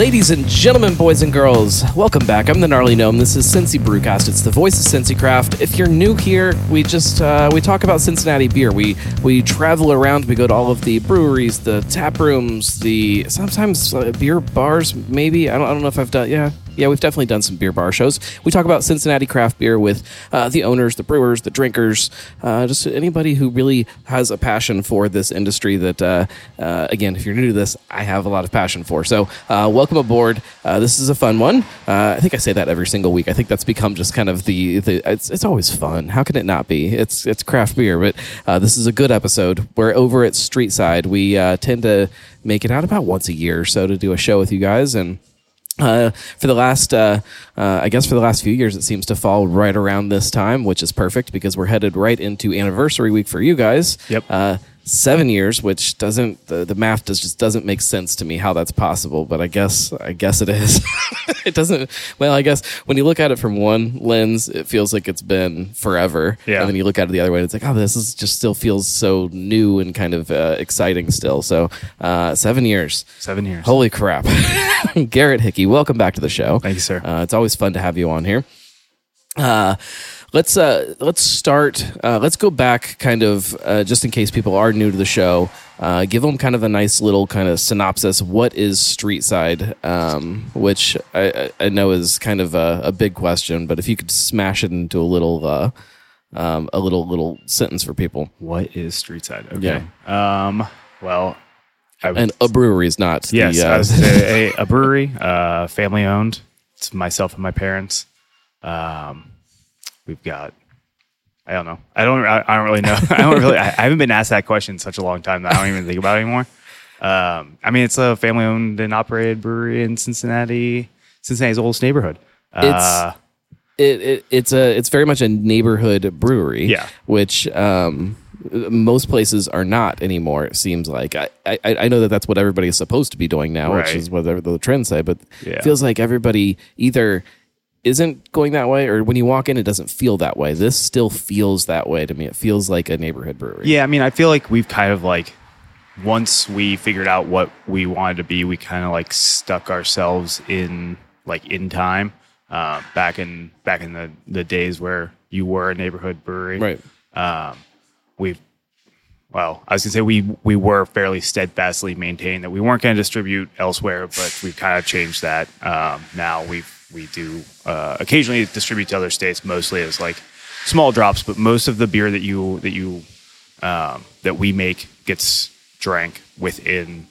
Ladies and gentlemen, boys and girls, welcome back. I'm the Gnarly Gnome. This is Cincy Brewcast. It's the voice of Cincy Craft. If you're new here, we just uh, we talk about Cincinnati beer. We we travel around. We go to all of the breweries, the tap rooms, the sometimes uh, beer bars. Maybe I don't, I don't know if I've done. Yeah, yeah, we've definitely done some beer bar shows. We talk about Cincinnati craft beer with uh, the owners, the brewers, the drinkers, uh, just anybody who really has a passion for this industry. That uh, uh again, if you're new to this, I have a lot of passion for. So uh, welcome aboard. Uh, this is a fun one. I think I say that every single week. I think that's become just kind of the, the it's, it's always fun. How can it not be? It's it's craft beer, but this is a good episode. We're over at Streetside. We tend to make it out about once a year or so to do a show with you guys and uh, for the last, uh, uh, I guess, for the last few years, it seems to fall right around this time, which is perfect because we're headed right into anniversary week for you guys. Yep. Seven years, which doesn't the, the math does just doesn't make sense to me how that's possible. But I guess I guess it is. it doesn't. Well, I guess when you look at it from one lens, it feels like it's been forever. Yeah. And then you look at it the other way, it's like, oh, this is just still feels so new and kind of uh, exciting still. So uh, seven years. Seven years. Holy crap. Garrett Hickey, welcome back to the show. Thank you, sir. Uh, it's always fun to have you on here. Uh, let's uh, let's start. Uh, let's go back, kind of, uh, just in case people are new to the show. Uh, give them kind of a nice little kind of synopsis. What is Streetside? Um, which I, I know is kind of a, a, big question, but if you could smash it into a little. Uh, um, a little little sentence for people. What is Streetside? Okay. Yeah. Um, well, and a brewery is not. Yes, the, uh, a, a, brewery, uh, family owned. It's myself and my parents. Um, we've got. I don't know. I don't. I, don't really know. I don't really. I, haven't been asked that question in such a long time that I don't even think about it anymore. Um, I mean, it's a family owned and operated brewery in Cincinnati, Cincinnati's oldest neighborhood. Uh, it's it, it, it's a it's very much a neighborhood brewery. Yeah, which um, most places are not anymore. It seems like I, I, I know that that's what everybody is supposed to be doing now, right. which is whatever the trends say. But yeah. it feels like everybody either isn't going that way, or when you walk in, it doesn't feel that way. This still feels that way to me. It feels like a neighborhood brewery. Yeah, I mean, I feel like we've kind of like once we figured out what we wanted to be, we kind of like stuck ourselves in like in time. Uh, back in back in the the days where you were a neighborhood brewery, right? Um, we've well, I was gonna say we we were fairly steadfastly maintained that we weren't going to distribute elsewhere, but we've kind of changed that. Um, now we we do uh, occasionally distribute to other states, mostly as like small drops, but most of the beer that you that you um, that we make gets drank within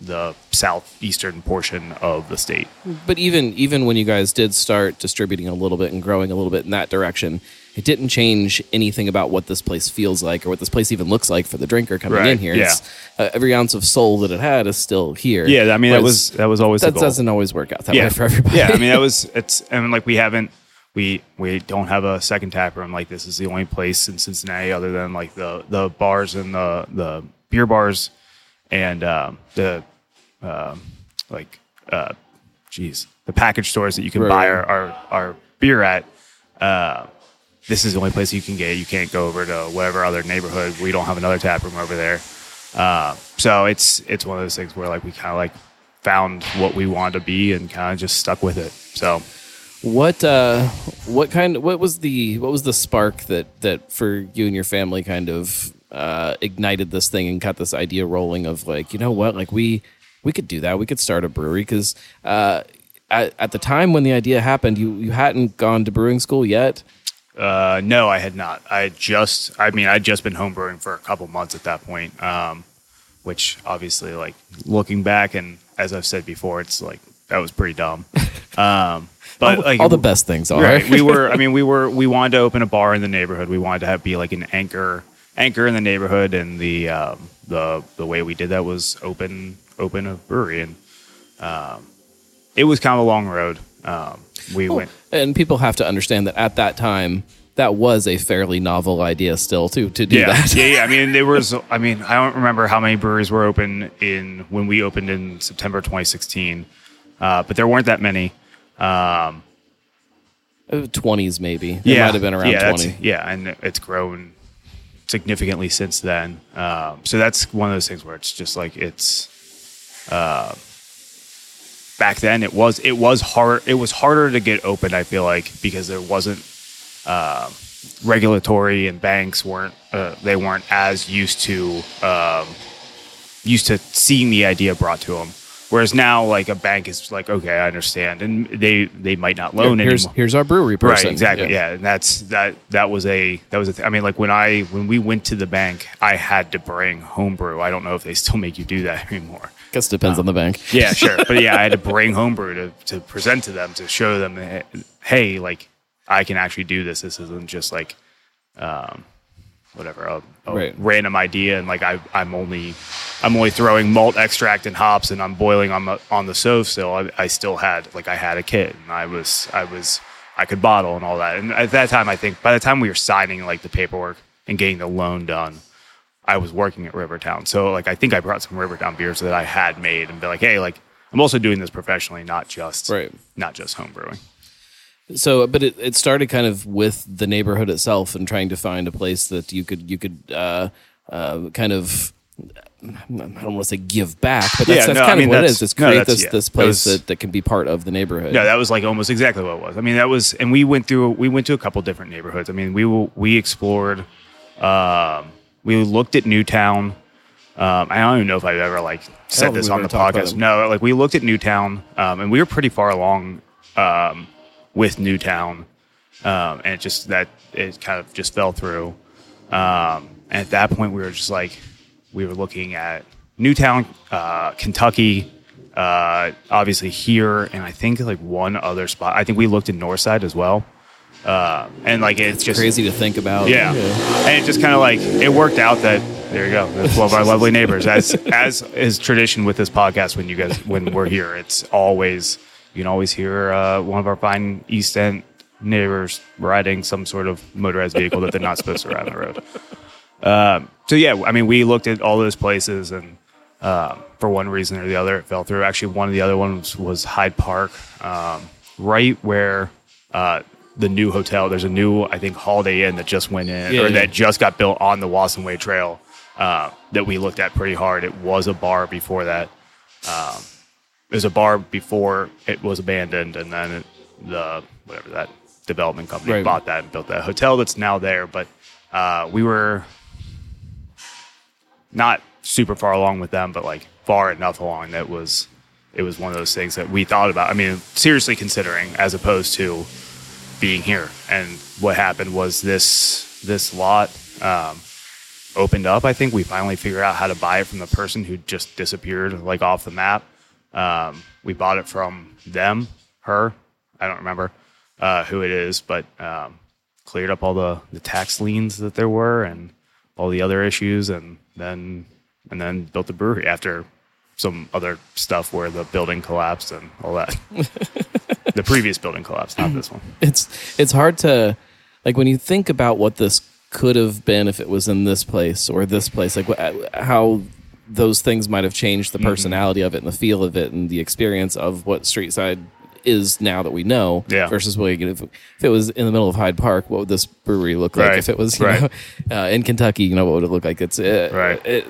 the southeastern portion of the state. But even even when you guys did start distributing a little bit and growing a little bit in that direction, it didn't change anything about what this place feels like or what this place even looks like for the drinker coming right. in here. Yeah. Uh, every ounce of soul that it had is still here. Yeah, I mean that was that was always that doesn't always work out that yeah. way for everybody. Yeah, I mean that was it's and like we haven't we we don't have a second tap room like this is the only place in Cincinnati other than like the the bars and the the beer bars and um, the um, like uh, geez the package stores that you can right. buy our, our, our beer at. Uh, this is the only place you can get. You can't go over to whatever other neighborhood. We don't have another tap room over there. Uh, so it's it's one of those things where like we kind of like found what we wanted to be and kind of just stuck with it. So what uh what kind of, what was the what was the spark that that for you and your family kind of uh ignited this thing and got this idea rolling of like you know what like we we could do that we could start a brewery because uh at, at the time when the idea happened you you hadn't gone to brewing school yet uh, no, I had not. I just, I mean, I'd just been homebrewing for a couple months at that point, um, which obviously, like, looking back, and as I've said before, it's like, that was pretty dumb. Um, but all, like all the best things are. Right. we were, I mean, we were, we wanted to open a bar in the neighborhood. We wanted to have be like an anchor, anchor in the neighborhood. And the, um, the, the way we did that was open, open a brewery. And, um, it was kind of a long road. Um, we well, went, and people have to understand that at that time, that was a fairly novel idea still to to do yeah. that. yeah, yeah. I mean, there was. I mean, I don't remember how many breweries were open in when we opened in September 2016, uh, but there weren't that many. Um, twenties maybe. It yeah, might have been around yeah, twenty. Yeah, and it's grown significantly since then. Um, so that's one of those things where it's just like it's. Uh, back then, it was it was hard. It was harder to get open. I feel like because there wasn't uh, regulatory and banks weren't uh, they weren't as used to um, used to seeing the idea brought to them. Whereas now, like a bank is like, okay, I understand, and they they might not loan here's anymore. here's our brewery person. Right, exactly. Yeah. and that's that. That was a that was a. Th- I mean, like when I when we went to the bank, I had to bring homebrew. I don't know if they still make you do that anymore. Guess it depends on the bank. Yeah, sure, but yeah, I had to bring homebrew to to present to them to show them, eh, hey, like I can actually do this. This isn't just like, um, whatever, a, a Right. random idea, and like I I'm only I'm only throwing malt extract and hops, and I'm boiling on the on the stove still. I, I still had like I had a kit, and I was I was I could bottle and all that. And at that time, I think by the time we were signing like the paperwork and getting the loan done, I was working at Rivertown. So like I think I brought some Rivertown beers that I had made and be like, hey, like I'm also doing this professionally, not just Right. not just home brewing. So, but it, it started kind of with the neighborhood itself and trying to find a place that you could you could uh, uh, kind of I don't want to say give back, but that's, Yeah, that's no, I kind mean, of what it is. It's no, create that's- this yeah. this That place was- that, that can be part of the neighborhood. No, that was like almost exactly what it was. I mean, that was, and we went through, we went to a couple different neighborhoods. I mean, we we explored, um, we looked at Newtown. Um, I don't even know if I've ever like said this on the podcast. No, like we looked at Newtown, um, and we were pretty far along um, with Newtown, um, and it just that it kind of just fell through. Um, and at that point, we were just like, we were looking at Newtown, uh, Kentucky, uh, obviously here, and I think like one other spot. I think we looked at Northside as well. Uh, and like it's just crazy to think about. yeah. And it just kind of like it worked out that there you go. That's one of our lovely neighbors. As as is tradition with this podcast when you guys when we're here, it's always you can always hear uh, one of our fine East End neighbors riding some sort of motorized vehicle that they're not supposed to ride on the road. Um, so yeah, I mean, we looked at all those places, and um, for one reason or the other, it fell through. Actually, one of the other ones was Hyde Park, um, right where uh, the new hotel. There's a new, I think, Holiday Inn that just went in, Yeah, or yeah. that just got built on the Wasson Way Trail. Uh, that we looked at pretty hard. It was a bar before that. Um, was a bar before it was abandoned, and then it, the whatever that development company Right. bought that and built that hotel that's now there. But uh, we were not super far along with them, but like far enough along that was it was one of those things that we thought about. I mean, seriously considering as opposed to being here. And what happened was this this lot um, opened up. I think we finally figured out how to buy it from the person who just disappeared like off the map. Um, we bought it from them, her. I don't remember uh, who it is, but um, cleared up all the, the tax liens that there were and all the other issues, and then and then built the brewery after some other stuff where the building collapsed and all that. the previous building collapsed, not this one. it's it's hard to like when you think about what this could have been if it was in this place or this place like how those things might have changed the Mm-hmm. personality of it and the feel of it and the experience of what streetside is now that we know Yeah. versus what if, if it was in the middle of Hyde Park what would this brewery look like Right. if it was you Right. know uh, in Kentucky you know what would it look like it's uh, Right. it,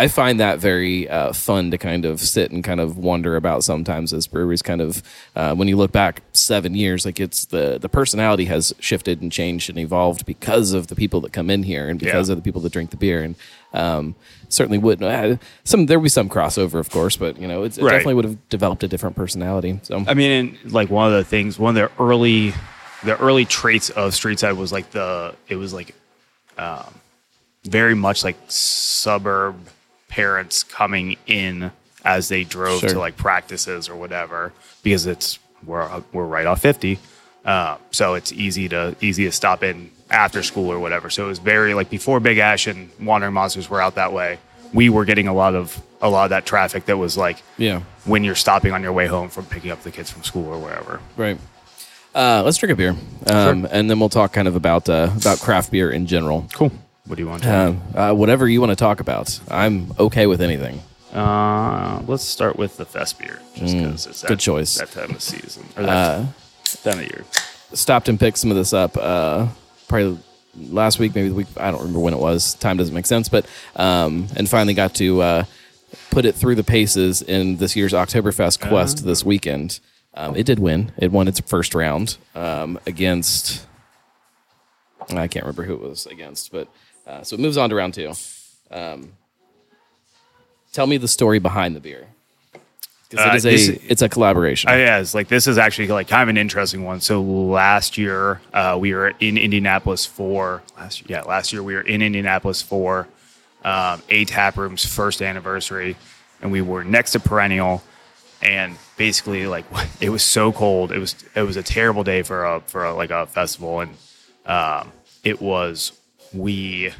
I find that very uh, fun to kind of sit and kind of wonder about sometimes as breweries kind of uh, when you look back seven years, like it's the the personality has shifted and changed and evolved because of the people that come in here and because Yeah. of the people that drink the beer and um, certainly would uh, some there would be some crossover of course, but you know it's, it Right. definitely would have developed a different personality. So I mean, and, like one of the things, one of the early, the early traits of Streetside was like the, it was like, um, very much like suburb parents coming in as they drove Sure. to like practices or whatever because it's we're we're right off fifty, uh, so it's easy to easy to stop in after school or whatever. So it was very like before Big Ash and Wandering Monsters were out that way. We were getting a lot of a lot of that traffic that was like yeah, when you're stopping on your way home from picking up the kids from school or wherever. right. Uh, let's drink a beer, um, and then we'll talk kind of about uh, about craft beer in general. Cool. What do you want? To Um, uh, whatever you want to talk about, I'm okay with anything. uh, let's start with the fest beer, just because it's that, Mm, good choice. That time of season or that time of year. stopped and picked some of this up. Uh, probably last week, maybe the week. I don't remember when it was. Time doesn't make sense, but um, and finally got to uh, put it through the paces in this year's Oktoberfest quest this weekend. Um, it did win. It won its first round um, against. I can't remember who it was against, but uh, so it moves on to round two. Um, tell me the story behind the beer. Uh, it is a this- it's a collaboration. Uh, yeah, it's like this is actually like kind of an interesting one. So last year uh, we were in Indianapolis for last year, yeah last year we were in Indianapolis for um, a tap room's first anniversary, and we were next to Perennial, and basically like it was so cold. It was it was a terrible day for a for a, like a festival, and um, it was we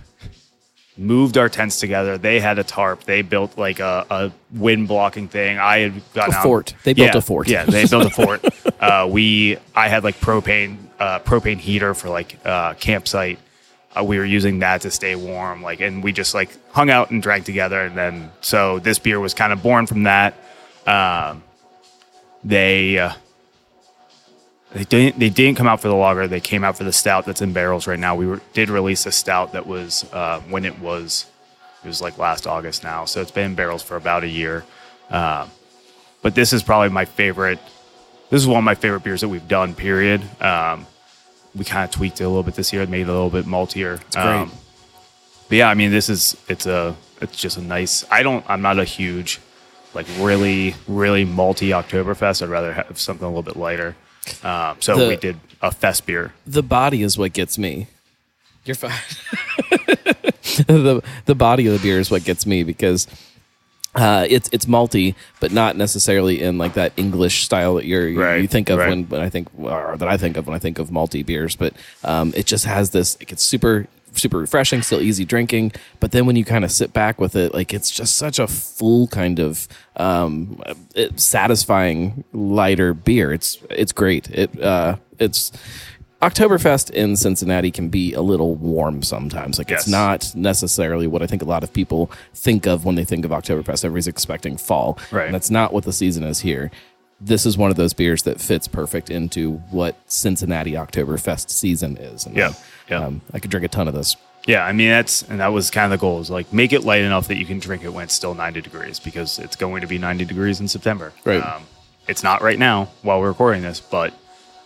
moved our tents together. They had a tarp. They built like a, a wind blocking thing. I had gotten A out- fort. They built Yeah, a fort. Yeah, they built a fort. Uh, we I had like propane uh, propane heater for like uh, campsite. Uh, we were using that to stay warm. Like, and we just like hung out and drank together. And then so this beer was kind of born from that. Um, they. Uh, they didn't. They didn't come out for the lager. They came out for the stout that's in barrels right now. We were, did release a stout that was uh, when it was. It was like last August now, so it's been in barrels for about a year. Um, but this is probably my favorite. This is one of my favorite beers that we've done. Period. Um, we kind of tweaked it a little bit this year, made it a little bit maltier. It's great. but yeah, I mean, this is it's a it's just a nice. I don't. I'm not a huge like really really malty Oktoberfest. I'd rather have something a little bit lighter. Um, so The- we did a fest beer. the body is what gets me. You're fine. the the body of the beer is what gets me because uh, it's it's malty, but not necessarily in like that English style that you're you, Right, you think of right. when, when I think or that I think of when I think of malty beers. But um, it just has this. It gets super super refreshing, still easy drinking. But then when you kind of sit back with it, like it's just such a full kind of um, satisfying lighter beer. It's it's great. It uh, it's Oktoberfest in Cincinnati can be a little warm sometimes. Like it's not necessarily what I think a lot of people think of when they think of Oktoberfest. Everybody's expecting fall. Right. And that's not what the season is here. This is one of those beers that fits perfect into what Cincinnati Oktoberfest season is. And Yeah, yeah. Um, I could drink a ton of this. Yeah, I mean that's and that was kind of the goal is like make it light enough that you can drink it when it's still 90 degrees because it's going to be 90 degrees in September. Right. Um, it's not right now while we're recording this, but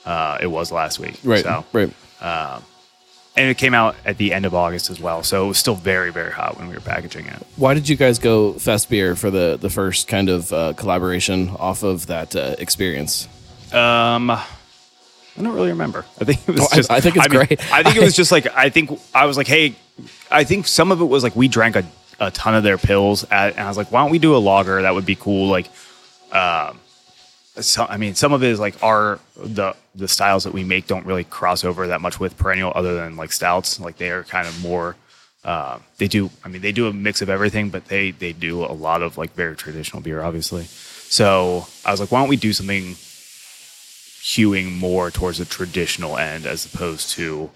uh, it was last week. Right. So, Right. and it came out at the end of August as well, so it was still very very hot when we were packaging it. Why did you guys go Fest Beer for the, the first kind of uh, collaboration off of that uh, experience? Um, I don't really remember. I think it was Oh, just. I think it's mean, great. I think it was just like I think I was like, hey, I think some of it was like we drank a, a ton of their pils, at, and I was like, why don't we do a lager? That would be cool. Like, um, so, I mean, some of it is like our the the styles that we make don't really cross over that much with perennial, other than like stouts. Like they are kind of more. Uh, they do. I mean, they do a mix of everything, but they they do a lot of like very traditional beer, obviously. So I was like, why don't we do something hewing more towards the traditional end as opposed to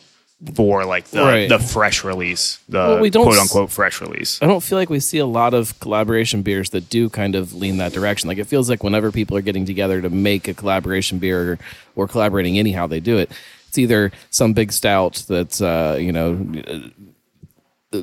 for like the, Right. the fresh release, the Well, we don't quote s- unquote fresh release. I don't feel like we see a lot of collaboration beers that do kind of lean that direction. Like it feels like whenever people are getting together to make a collaboration beer or, or collaborating anyhow, they do it. It's either some big stout that's uh, you know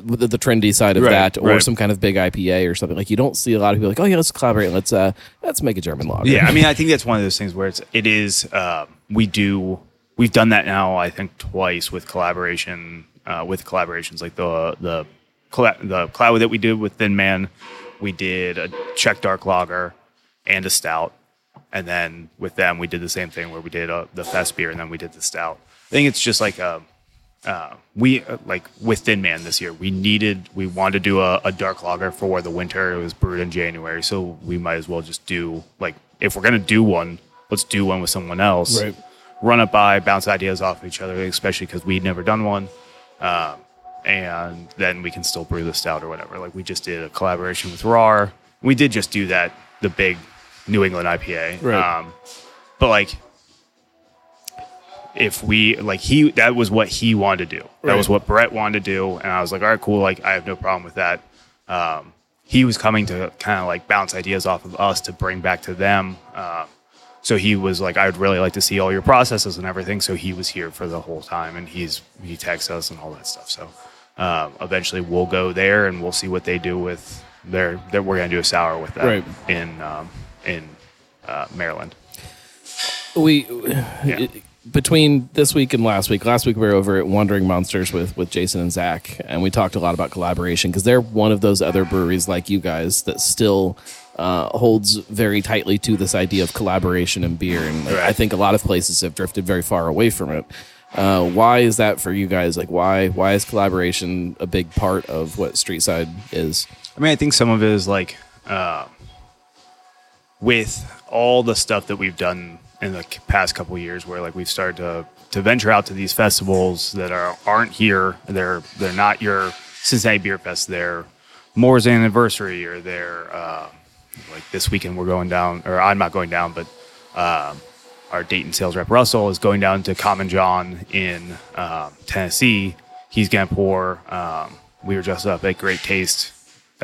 the, the, trendy side of Right, that, or right. some kind of big IPA or something. Like you don't see a lot of people like, oh yeah, let's collaborate. Let's uh, let's make a German lager. Yeah, I mean, I think that's one of those things where it's it is. Uh, we do we've done that now. I think twice with collaboration uh, with collaborations like the the the cloud that we did with Thin Man. We did a Czech dark lager and a stout, and then with them we did the same thing where we did uh the fest beer and then we did the stout. I think it's just like um uh, we uh, like with Thin Man this year. We needed, we wanted to do a, a dark lager for the winter. It was brewed in January, so we might as well just do like if we're gonna do one, let's do one with someone else. Right. Run it by, bounce ideas off of each other, especially because we'd never done one. Um, and then we can still brew the stout or whatever. Like we just did a collaboration with RAR. We did just do that, the big New England IPA. Right. Um, but like if we like he that was what he wanted to do. That Right. was what Brett wanted to do, and I was like, all right, cool. Like I have no problem with that. Um, he was coming to kind of like bounce ideas off of us to bring back to them. Uh, so he was like, I'd really like to see all your processes and everything. So he was here for the whole time, and he's he texts us and all that stuff. So um, eventually we'll go there and we'll see what they do with their. their we're gonna do a sour with that Right. in um, in uh, Maryland. we between this week and last week last week we were over at wandering monsters with with jason and zach and we talked a lot about collaboration because they're one of those other breweries like you guys that still uh, holds very tightly to this idea of collaboration and beer and like, i think a lot of places have drifted very far away from it. Uh, why is that for you guys? Like why why is collaboration a big part of what Streetside is? I mean, I think some of it is like uh, with all the stuff that we've done in the past couple years, where like we've started to to venture out to these festivals that are aren't here. They're they're not your Cincinnati Beer Fest. They're Moore's anniversary, or they're uh, like this weekend we're going down, or I'm not going down, but um, our Dayton sales rep Russell is going down to Common John in um, Tennessee. He's gonna pour. Um, we were just up at Great Taste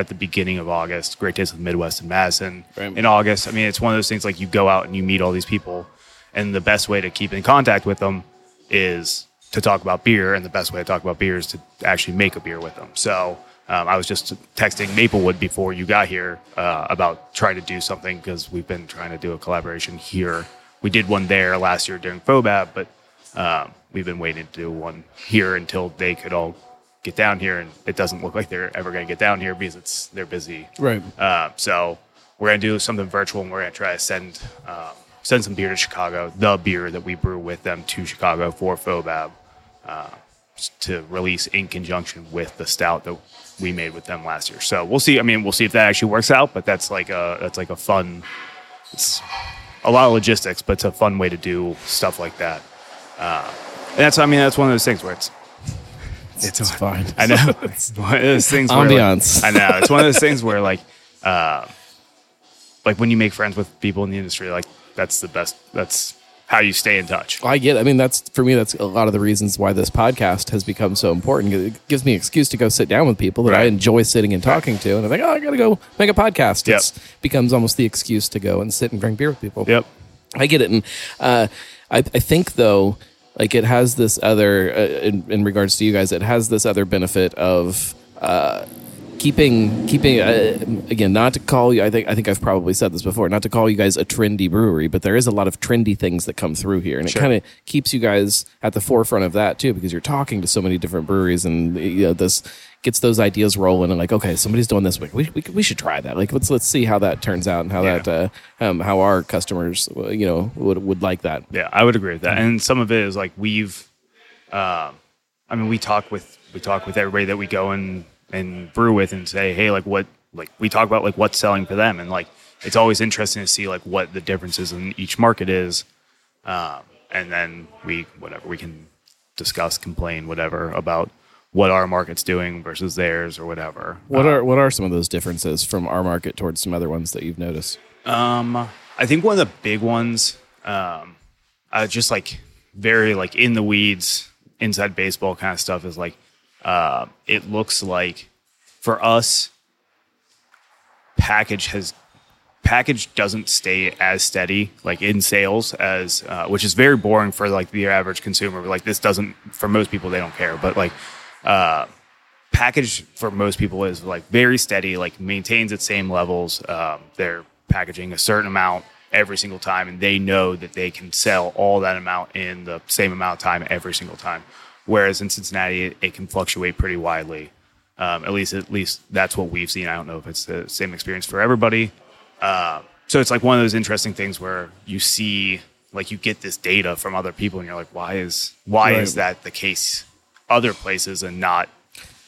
at the beginning of August. Great Taste of the Midwest in Madison Right. in August. I mean, it's one of those things like you go out and you meet all these people, and the best way to keep in contact with them is to talk about beer, and the best way to talk about beer is to actually make a beer with them. So. Um, I was just texting Maplewood before you got here uh, about trying to do something because we've been trying to do a collaboration here. We did one there last year during FOBAB, but um, we've been waiting to do one here until they could all get down here, and it doesn't look like they're ever going to get down here because it's they're busy. Right. Uh, so we're going to do something virtual, and we're going to try to send um, send some beer to Chicago, the beer that we brew with them to Chicago for FOBAB uh, to release in conjunction with the stout that we made with them last year. So we'll see. I mean, we'll see if that actually works out. But that's like a that's like a fun. It's a lot of logistics, but it's a fun way to do stuff like that. Uh, and that's I mean that's one of those things where it's it's, fine I know it's one of those things. Where, like- Ambiance. I know it's one of those things where like, uh, like when you make friends with people in the industry, like that's the best. That's how you stay in touch. I get. it. I mean, that's for me. That's a lot of the reasons why this podcast has become so important. It gives me an excuse to go sit down with people that I enjoy sitting and talking to, and I'm like, oh, I got to go make a podcast. Yep. It becomes almost the excuse to go and sit and drink beer with people. Yep. I get it, and uh, I, I think though, like it has this other, uh, in, in regards to you guys, it has this other benefit of uh, keeping keeping uh, again not to call you. I think I think I've probably said this before, not to call you guys a trendy brewery, but there is a lot of trendy things that come through here, and it kind of keeps you guys at the forefront of that too, because you're talking to so many different breweries, and you know this gets those ideas rolling, and like, okay, somebody's doing this, we we, we should try that. Like, let's let's see how that turns out, and how Yeah. that uh, um, how our customers, uh, you know, would would like that. Yeah, I would agree with that. And some of it is like we've, um, I mean, we talk with we talk with everybody that we go and and brew with and say, hey, like what, like we talk about like what's selling for them, and like it's always interesting to see like what the differences in each market is, um, and then we whatever we can discuss, complain, whatever about what our market's doing versus theirs or whatever. What are what are some of those differences from our market towards some other ones that you've noticed? Um, I think one of the big ones, um, uh, just like very like in the weeds, inside baseball kind of stuff is like, uh, it looks like for us, package has package doesn't stay as steady like in sales as uh, which is very boring for like the average consumer. Like this doesn't for most people they don't care. But like uh package for most people is like very steady like maintains its same levels. Um, they're packaging a certain amount every single time and they know that they can sell all that amount in the same amount of time every single time whereas in cincinnati it, it can fluctuate pretty widely. Um, at least at least that's what we've seen. I don't know if it's the same experience for everybody. Uh, so it's like one of those interesting things where you see like you get this data from other people and you're like why is why is that the case other places and not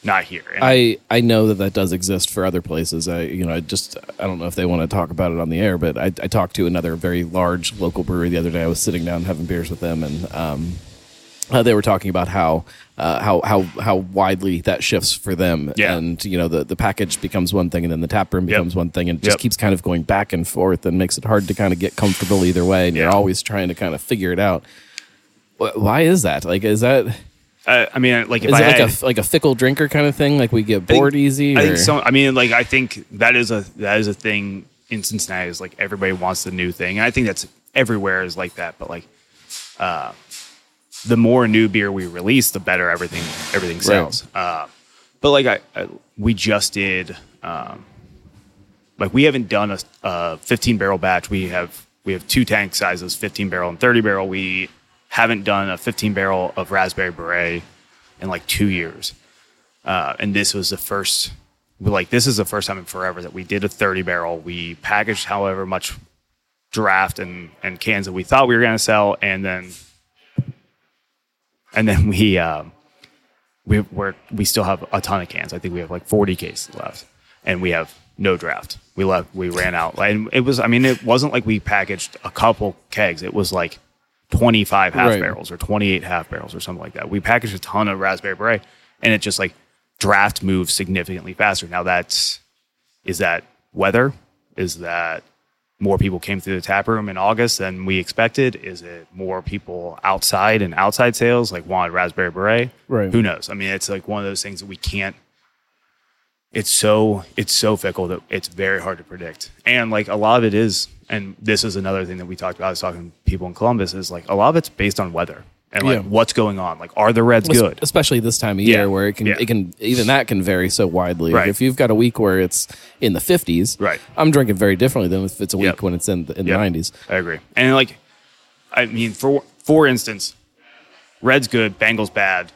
not here? And I I know that that does exist for other places. I you know I just I don't know if they want to talk about it on the air, but I, I talked to another very large local brewery the other day. I was sitting down having beers with them, and um, uh, they were talking about how uh, how how how widely that shifts for them. Yeah. And you know the the package becomes one thing, and then the tap room Yep. becomes one thing, and it just Yep. keeps kind of going back and forth, and makes it hard to kind of get comfortable either way. And you're always trying to kind of figure it out. Why is that? Like, is that? uh, i mean like if it I like had, a like a fickle drinker kind of thing? Like we get I think- bored easy? I think so. I mean, like I think that is a that is a thing in Cincinnati. Is like everybody wants the new thing. And I think that's everywhere is like that, but like uh, the more new beer we release, the better everything everything sells. Uh, but like I, I, we just did, um, like we haven't done a, a 15 barrel batch. We have we have two tank sizes, 15 barrel and 30 barrel. We haven't done a 15 barrel of raspberry beret in like two years, uh, and this was the first. Like this is the first time in forever that we did a 30 barrel. We packaged however much draft and, and cans that we thought we were going to sell, and then and then we um, we we're, we still have a ton of cans. I think we have like 40 cases left, and we have no draft. We left. We ran out, and it was. I mean, it wasn't like we packaged a couple kegs. It was like 25 half Right. barrels or 28 half barrels or something like that. We packaged a ton of raspberry beret, and it just like draft moves significantly faster. Now that's is that weather? Is that more people came through the tap room in August than we expected? Is it more people outside and outside sales like wanted raspberry beret? Right. Who knows? I mean, it's like one of those things that we can't. It's so it's so fickle that it's very hard to predict, and like a lot of it is, and this is another thing that we talked about. I was talking to people in Columbus is like a lot of it's based on weather and like Yeah. what's going on. Like, are the Reds good? especially this time of year Yeah. where it can Yeah. it can even that can vary so widely. Right. If you've got a week where it's in the 50s, Right. I'm drinking very differently than if it's a week Yep. when it's in the, in Yep. the 90s. I agree. And like, I mean, for for instance, Reds good, Bengals bad,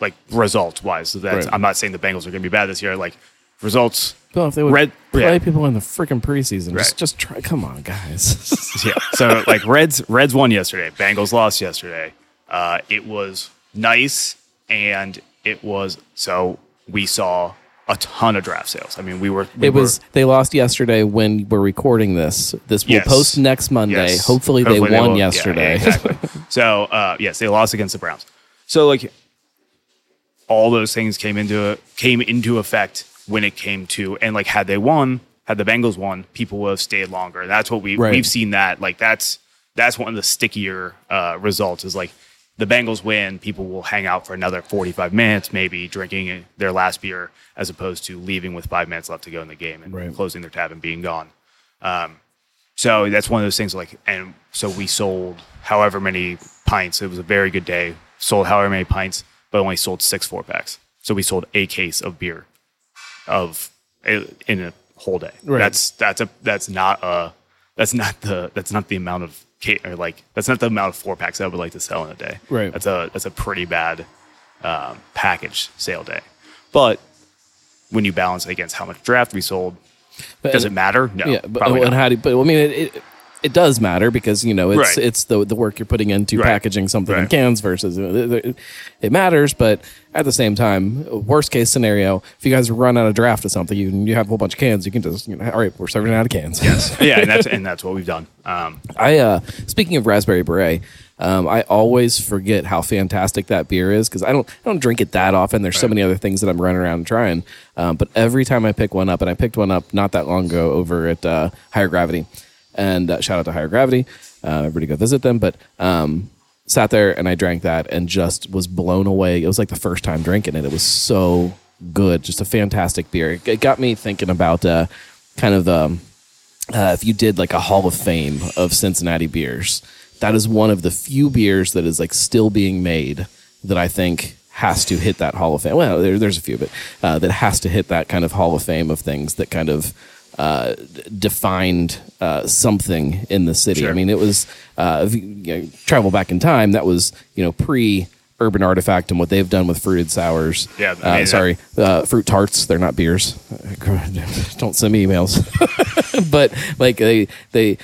like results wise. So that's Right. I'm not saying the Bengals are going to be bad this year. Like results, Well, if they would Red- play yeah. people in the freaking preseason, Right. just just try. Come on, guys. yeah. So like Reds Reds won yesterday. Bengals lost yesterday. Uh, it was nice, and it was so we saw a ton of draft sales. I mean, we were we it were- was they lost yesterday when we're recording this. This will Yes. post next Monday. Yes. Hopefully, they won will- yeah, yesterday. yeah, exactly. so uh, yes, they lost against the Browns. So like all those things came into came into effect when it came to and like had they won, had the Bengals won, people would have stayed longer. That's what we Right. we've seen that like that's that's one of the stickier uh, results is like the Bengals win, people will hang out for another 45 minutes, maybe drinking their last beer, as opposed to leaving with five minutes left to go in the game and Right. closing their tab and being gone. Um, so that's one of those things like, and so we sold however many pints. It was a very good day. Sold however many pints, but only sold six four packs. So we sold a case of beer of eh, in a whole day. Right. That's that's a that's not a that's not the that's not the amount of or like that's not the amount of four packs I would like to sell in a day. Right. That's a that's a pretty bad um, package sale day. But when you balance it against how much draft we sold, But- does it matter? No. yeah, but and not. how do but I mean it, it it does matter because you know it's Right. it's the the work you're putting into Right. packaging something in cans versus it, it matters, but at the same time, worst case scenario, if you guys run out of draft of something, you you have a whole bunch of cans, you can just you know, all right, we're serving out of cans. yeah, and that's and that's what we've done. Um, I uh speaking of raspberry beret, um, I always forget how fantastic that beer is because I don't I don't drink it that often. There's so many other things that I'm running around trying. Um, but every time I pick one up, and I picked one up not that long ago over at uh, Higher Gravity, and uh, shout out to Higher Gravity, uh, everybody go visit them. But um, sat there and I drank that and just was blown away. It was like the first time drinking it. It was so good, just a fantastic beer. It, got me thinking about uh, kind of. Um, uh, if you did like a Hall of Fame of Cincinnati beers, that is one of the few beers that is like still being made that I think has to hit that Hall of Fame. Well, there, there's a few, but uh, that has to hit that kind of Hall of Fame of things that kind of uh, defined uh, something in the city. I mean, it was uh, you, you know, travel back in time. That was you know pre. Urban Artifact and what they've done with fruited sours. Yeah, I uh, mean, sorry, uh, fruit tarts. They're not beers. Don't send me emails. but like they they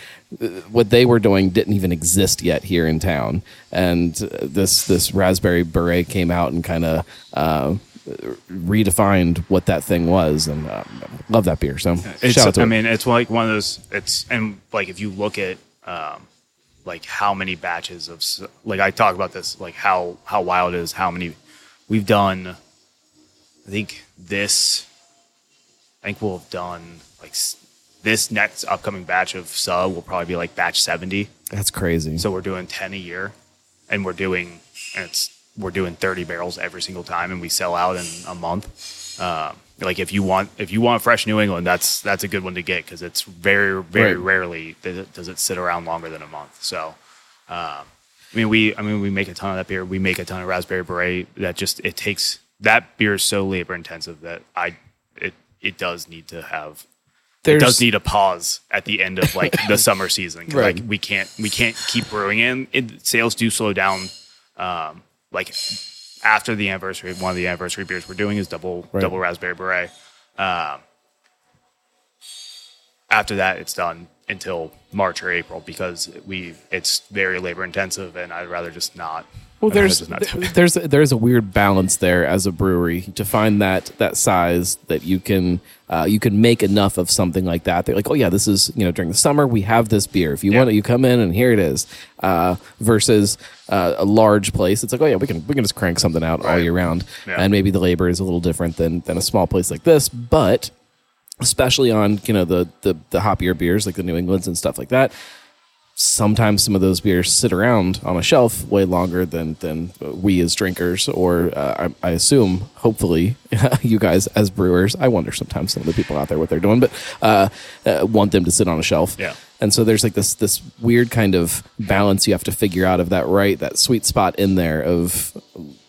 what they were doing didn't even exist yet here in town, and this this raspberry beret came out and kind of uh, redefined what that thing was, and uh, love that beer. So it's, shout out to I it. mean, it's like one of those. It's and like if you look at um, like how many batches of like I talk about this, like how how wild it is, how many we've done. I think this. I think we'll have done like this next upcoming batch of sub will probably be like batch seventy. that's crazy. So we're doing ten a year, and we're doing and it's we're doing thirty barrels every single time, and we sell out in a month. Um, like if you want if you want fresh New England, that's that's a good one to get because it's very very Right. rarely does it, does it sit around longer than a month. So, um, I mean we I mean we make a ton of that beer. We make a ton of raspberry beret. That just it takes that beer is so labor intensive that I it it does need to have There's it does need a pause at the end of like the summer season. Right. Like we can't we can't keep brewing in. It, sales do slow down. Um, like after the anniversary, one of the anniversary beers we're doing is double Right. double raspberry beret. Um, after that, it's done until March or April because we it's very labor intensive, and I'd rather just not. Well, there's just not do it. there's there's a weird balance there as a brewery to find that that size that you can uh, you can make enough of something like that. They're like, oh yeah, this is you know during the summer we have this beer. If you Yeah. want it, you come in and here it is. Uh, versus uh, a large place, it's like, oh yeah, we can we can just crank something out all year round, Yeah. and maybe the labor is a little different than than a small place like this, but especially on you know the the the hoppier beers like the New Englands and stuff like that. Sometimes some of those beers sit around on a shelf way longer than than we as drinkers, or uh, I, I assume, hopefully, you guys as brewers. I wonder sometimes some of the people out there what they're doing, but uh, uh, want them to sit on a shelf. Yeah. And so there's like this this weird kind of balance you have to figure out of that right that sweet spot in there of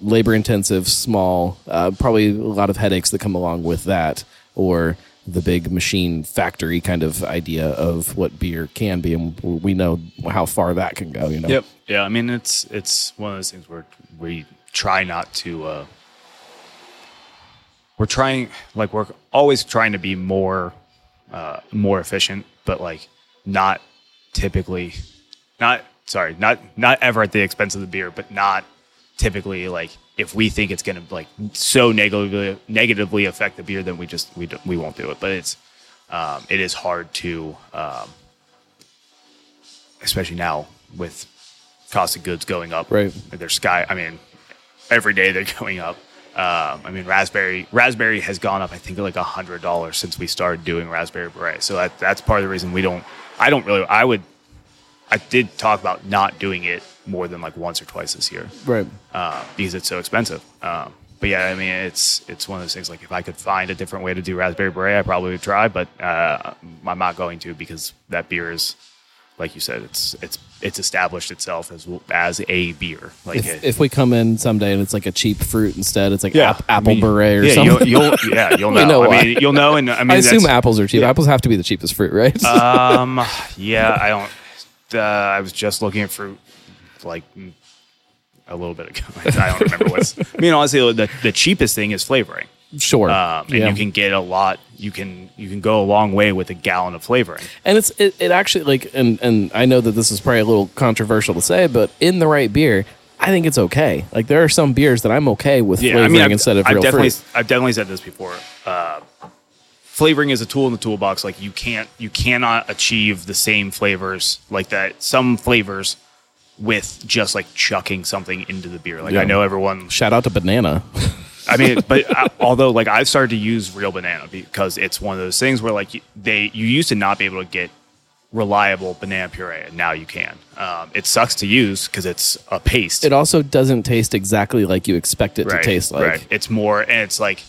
labor intensive, small, uh, probably a lot of headaches that come along with that, or the big machine factory kind of idea of what beer can be, and we know how far that can go. You know. Yep. Yeah. I mean, it's it's one of those things where we try not to. Uh, we're trying, like, we're always trying to be more, uh, more efficient, but like not typically, not sorry, not not ever at the expense of the beer, but not typically like if we think it's going to like so negatively negatively affect the beer, then we just we we won't do it. But it's um, it is hard to. Um, especially now with cost of goods going up. Right. They're sky. I mean, every day they're going up. Um, I mean, raspberry raspberry has gone up. I think like a hundred dollars since we started doing raspberry beret. So that that's part of the reason we don't. I don't really. I would. I did talk about not doing it more than like once or twice this year Right. uh, because it's so expensive. Um, but yeah, I mean, it's it's one of those things. Like if I could find a different way to do raspberry beret, I probably would try. But uh, I'm not going to because that beer is, like you said, it's it's it's established itself as as a beer. Like If, if we come in someday and it's like a cheap fruit instead, it's like yeah, ap- apple I mean, beret or yeah, something. You'll, you'll yeah you'll know. know I why. mean, you'll know. And I mean, I assume apples are cheap. yeah. Apples have to be the cheapest fruit, right? Um, yeah, I don't. Uh, I was just looking at fruit like mm, a little bit ago. I don't remember what's. I mean, honestly, the the cheapest thing is flavoring. sure. um, and Yeah. you can get a lot. You can you can go a long way with a gallon of flavoring. and it's it, it actually like and and I know that this is probably a little controversial to say, but in the right beer, I think it's okay. Like there are some beers that I'm okay with flavoring I've, instead of I've real definitely fruit. I've definitely said this before. Uh, flavoring is a tool in the toolbox. Like you can't you cannot achieve the same flavors like that. Some flavors with just like chucking something into the beer. Like Yeah. I know everyone Shout out to banana. I mean, but uh, although like I've started to use real banana because it's one of those things where like they you used to not be able to get reliable banana puree, and now you can. Um, it sucks to use because it's a paste. it also doesn't taste exactly like you expect it right, to taste like. right. It's more, and it's like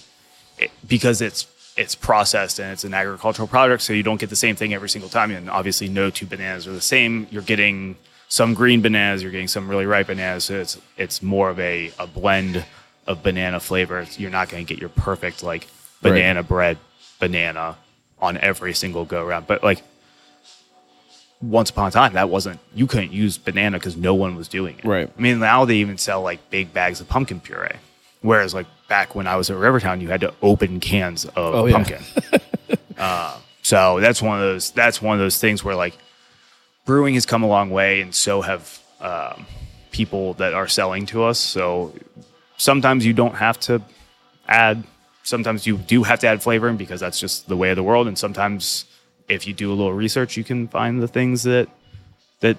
it, because it's it's processed and it's an agricultural product, so you don't get the same thing every single time. And obviously, no two bananas are the same. You're getting some green bananas, you're getting some really ripe bananas. So it's it's more of a, a blend of banana flavor. You're not going to get your perfect like Right. banana bread banana on every single go round. But like once upon a time, that wasn't you couldn't use banana because no one was doing it. Right. I mean, now they even sell like big bags of pumpkin puree, whereas like back when I was at Rivertown, you had to open cans of Oh, yeah. pumpkin. uh, so that's one of those. That's one of those things where like brewing has come a long way, and so have um, people that are selling to us. So sometimes you don't have to add. Sometimes you do have to add flavoring because that's just the way of the world. And sometimes, if you do a little research, you can find the things that that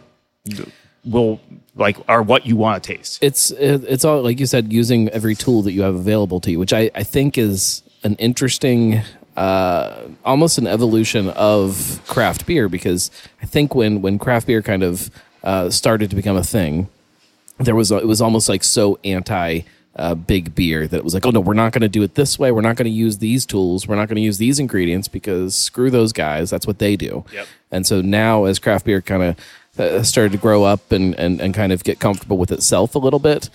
will like are what you want to taste. it's it's all like you said using every tool that you have available to you which i, I think is an interesting uh, almost an evolution of craft beer because i think when when craft beer kind of uh, started to become a thing there was it was almost like so anti uh, big beer that it was like, oh no, we're not going to do it this way. We're not going to use these tools. We're not going to use these ingredients because screw those guys. That's what they do. Yep. And so now, as craft beer kind of uh, started to grow up and, and and kind of get comfortable with itself a little bit,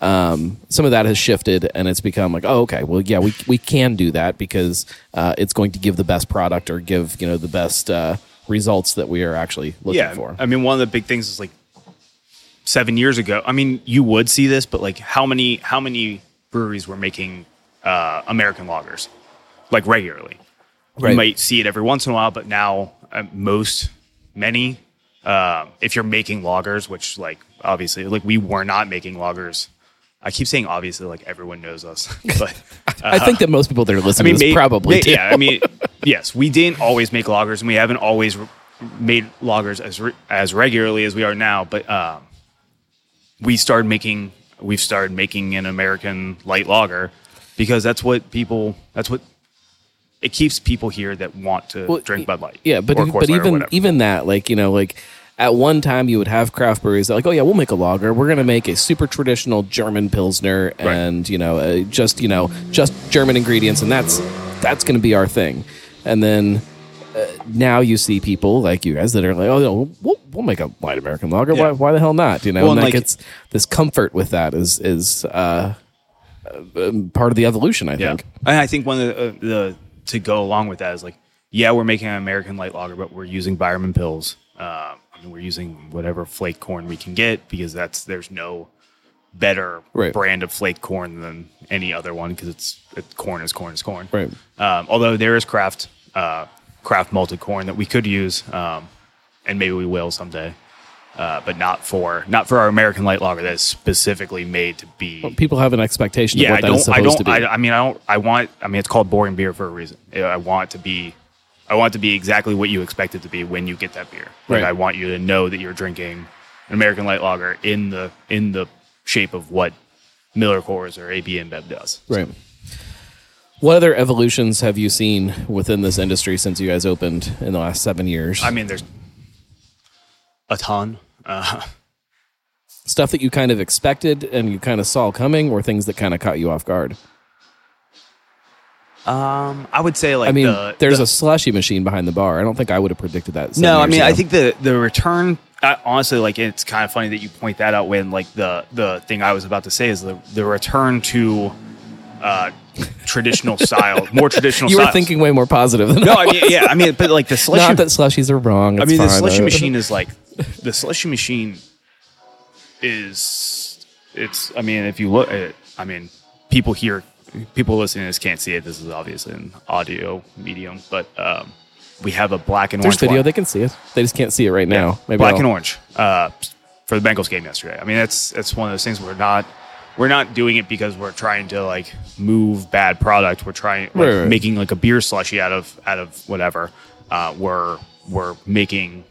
um, some of that has shifted and it's become like, oh, okay, well, yeah, we we can do that because uh, it's going to give the best product or give you know the best uh, results that we are actually looking yeah, for. I mean, one of the big things is like seven years ago. I mean, you would see this, but like how many how many breweries were making uh, American lagers like regularly? Right. You might see it every once in a while, but now uh, most many. Uh, if you're making lagers, which like obviously like we were not making lagers. I keep saying obviously like everyone knows us, but I think that most people that are listening to this may- probably may- do. yeah. I mean, yes, we didn't always make lagers, and we haven't always re- made lagers as re- as regularly as we are now. But um, we started making we've started making an American light lager because that's what people that's what it keeps people here that want to Well, drink Bud Light. Yeah, but but Coors Light or even even that, like you know, like at one time you would have craft breweries that like, oh yeah, we'll make a lager. We're gonna make a super traditional German pilsner, and you know, uh, just you know, just German ingredients, and that's that's gonna be our thing. And then uh, now you see people like you guys that are like, oh, no, we'll, we'll make a light American lager. Why, Yeah. why the hell not? You know, Well, and and like it's this comfort with that is is uh, uh, part of the evolution. I Yeah, think. and I think one of the, uh, the to go along with that is like, yeah, we're making an American light lager, but we're using Weyermann pils. Uh, I mean, we're using whatever flake corn we can get because that's there's no better Right. brand of flake corn than any other one because it's it, corn is corn is corn. Right. Um, although there is craft uh, craft malted corn that we could use, um, and maybe we will someday. Uh, but not for not for our American light lager that is specifically made to be People have an expectation of yeah, what I that is don't. I supposed don't. to be. I, I mean, I don't. I want. I mean, it's called boring beer for a reason. I want it to be. I want it to be exactly what you expect it to be when you get that beer. Like Right. I want you to know that you're drinking an American light lager in the in the shape of what Miller Coors or AB InBev does. Right. What other evolutions have you seen within this industry since you guys opened in the last seven years? I mean, there's a ton. Uh, Stuff that you kind of expected and you kind of saw coming, or things that kind of caught you off guard. Um, I would say like I mean, the, there's the- a slushy machine behind the bar. I don't think I would have predicted that. No, I mean, I think the the return. I, honestly, like it's kind of funny that you point that out. When like the the thing I was about to say is the the return to uh, traditional style, more traditional. Style. You were styles. thinking way more positive than No, I I mean, yeah, I mean, but like the slushy. Not that slushies are wrong. I mean, the slushy Uh, machine is like the slushy machine is it's. I mean, if you look at it, I mean, people here, people listening to this can't see it. This is obviously an audio medium, but um, we have a black and There's orange. video. one. They can see it. They just can't see it right now. Maybe black I'll- and orange uh, for the Bengals game yesterday. I mean, that's that's one of those things we're not we're not doing it because we're trying to like move bad product. We're trying like, Right, right. making like a beer slushy out of out of whatever. Uh, we're we're making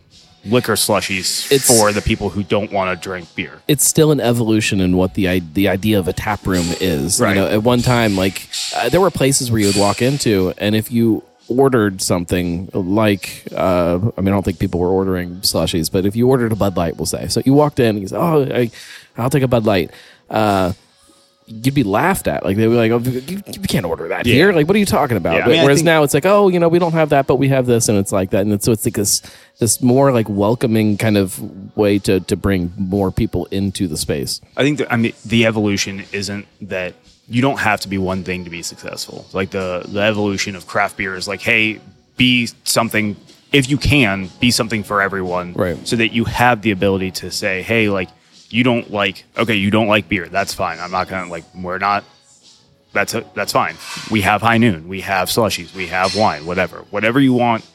liquor slushies It's- for the people who don't want to drink beer. it's still an evolution in what the the idea of a tap room is. Right. You know, at one time, like uh, there were places where you would walk into, and if you ordered something like, uh, I mean, I don't think people were ordering slushies, but if you ordered a Bud Light, we'll say, so you walked in, and you said, "Oh, I, I'll take a Bud Light." Uh, You'd be laughed at, like they'd be like, "Oh, you, you can't order that Yeah. here." Like, what are you talking about? Yeah, I mean, Whereas think- now it's like, "Oh, you know, we don't have that, but we have this," and it's like that, and it's, so it's like this this more like welcoming kind of way to to bring more people into the space. I think that, I mean the evolution isn't that you don't have to be one thing to be successful. Like the the evolution of craft beer is like, hey, be something if you can be something for everyone, Right. So that you have the ability to say, hey, like you don't like okay, you don't like beer, that's fine. I'm not gonna like we're not. That's a, that's fine. We have high noon, we have slushies, we have wine, whatever, whatever you want.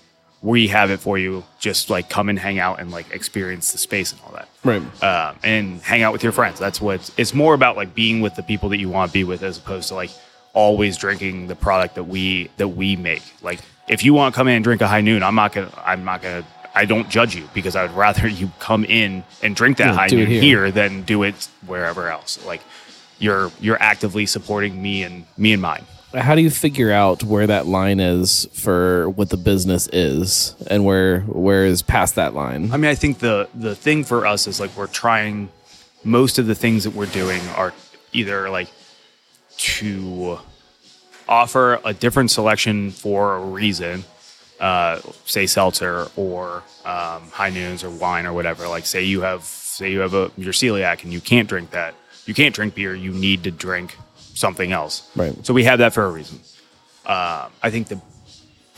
We have it for you. Just like come and hang out and like experience the space and all that Right. um, and hang out with your friends. That's what it's, it's more about like being with the people that you want to be with as opposed to like always drinking the product that we that we make. Like if you want to come in and drink a high noon, I'm not gonna I'm not gonna I don't judge you because I would rather you come in and drink that Yeah, high noon here. here. than do it wherever else. Like you're you're actively supporting me and me and mine. How do you figure out where that line is for what the business is and where where is past that line? I mean, I think the the thing for us is like we're trying. Most of the things that we're doing are either like to offer a different selection for a reason, uh, say seltzer or um, high noons or wine or whatever. Like say you have say you have a you're celiac and you can't drink that. You can't drink beer. You need to drink something else. Right. So we have that for a reason. Uh, I think the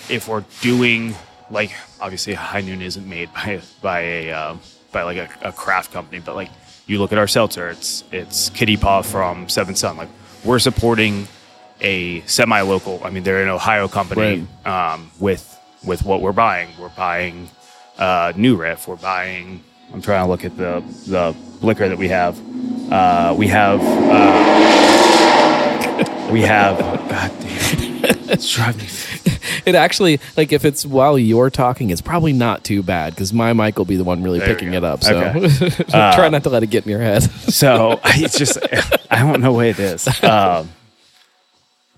if we're doing like obviously high noon isn't made by by a uh, by like a, a craft company, but like you look at our seltzer, it's it's Kitty Paw from Seven Sun. Like we're supporting a semi-local. I mean, they're an Ohio company um, with with what we're buying. We're buying uh, New Riff. We're buying. I'm trying to look at the the liquor that we have. Uh, we have. Uh, we have. God damn. It's driving me. It actually, like, if it's while you're talking, it's probably not too bad because my mic will be the one really There picking it up. So Okay. try not to let it get in your head. So it's just I don't know what it is. Um,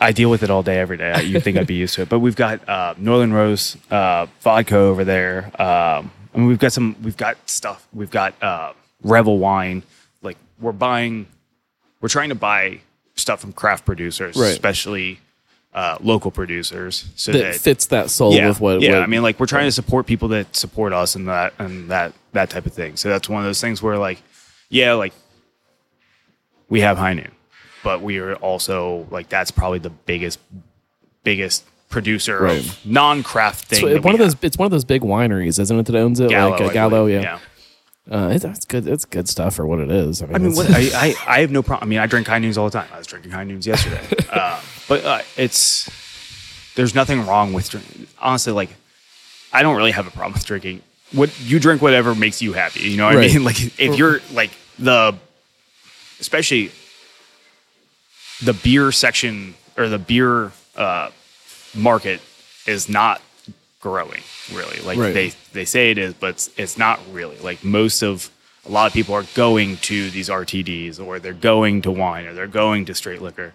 I deal with it all day, every day. You think I'd be used to it, but we've got uh, Northern Rose uh, vodka over there. Um, I mean, we've got some. We've got stuff. We've got uh, Revel wine. Like we're buying. We're trying to buy stuff from craft producers, Right. especially uh, local producers, so that that fits that soul yeah, with what. yeah. what- I mean, like we're trying to support people that support us and that and that that type of thing. So that's one of those things where like, yeah, like we have high noon, but we are also like that's probably the biggest biggest producer Right. of non-craft thing. So one of those. have. it's one of those big wineries, isn't it? That owns it, Gallo, like uh, Gallo. believe. Yeah, uh, it's, it's good. It's good stuff for what it is. I mean, I mean, what, I, I I have no problem. I mean, I drink high noons all the time. I was drinking high noons yesterday, uh, but uh, it's there's nothing wrong with drinking. Honestly, like I don't really have a problem with drinking. What you drink, whatever makes you happy. You know what Right. I mean? Like if you're like the, especially the beer section or the beer uh, market is not growing really. Like Right. they they say it is, but it's, it's not really. Like most of a lot of people are going to these RTDs or they're going to wine or they're going to straight liquor.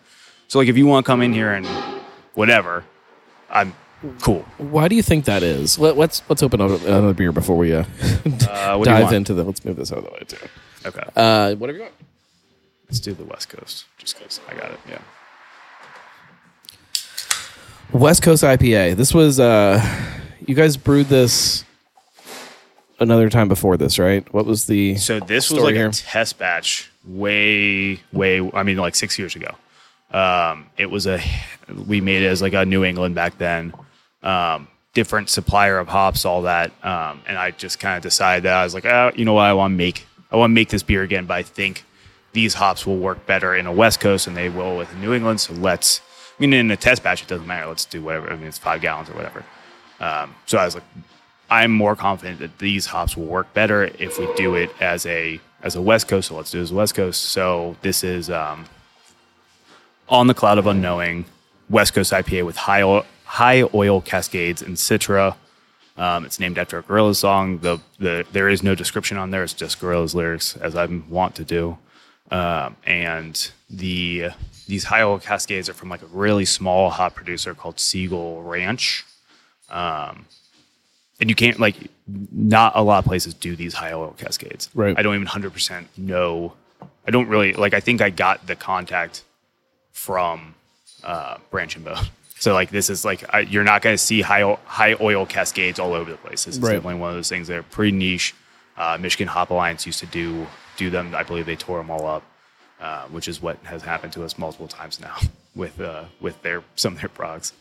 So like if you want to come in here and whatever, I'm cool. why do you think that is? Let, let's let's open up another beer before we uh, Uh, what do you dive into the. Let's move this out of the way too. Okay, Uh, whatever you want. Let's do the West Coast just because I got it. Yeah. West Coast IPA. This was uh, you guys brewed this another time before this, right? What was the So this was like here? a test batch way, way. I mean, like six years ago. Um, it was a we made it as like a New England back then. Um, different supplier of hops, all that. Um, and I just kind of decided that I was like, oh, you know what? I want to make I want to make this beer again, but I think these hops will work better in a West Coast than they will with New England. So let's. I mean, in a test batch, it doesn't matter. Let's do whatever. I mean, it's five gallons or whatever. Um, so I was like, I'm more confident that these hops will work better if we do it as a as a West Coast. So let's do it as a West Coast. So this is um, on the cloud of unknowing West Coast IPA with high oil, high oil cascades and Citra. Um, it's named after a Gorillaz song. The the there is no description on there. It's just Gorillaz lyrics, as I want to do. Um, and the these high oil cascades are from like a really small hop producer called Seagull Ranch and you can't like not a lot of places do these high oil cascades. Right. I don't even hundred percent know. I don't really like. I think I got the contact from uh, Branch and Bone. So like this is like I, you're not going to see high o- high oil cascades all over the place. This is Right. definitely one of those things that are pretty niche. Uh, Michigan Hop Alliance used to do do them. I believe they tore them all up, uh, which is what has happened to us multiple times now with uh, with their some of their products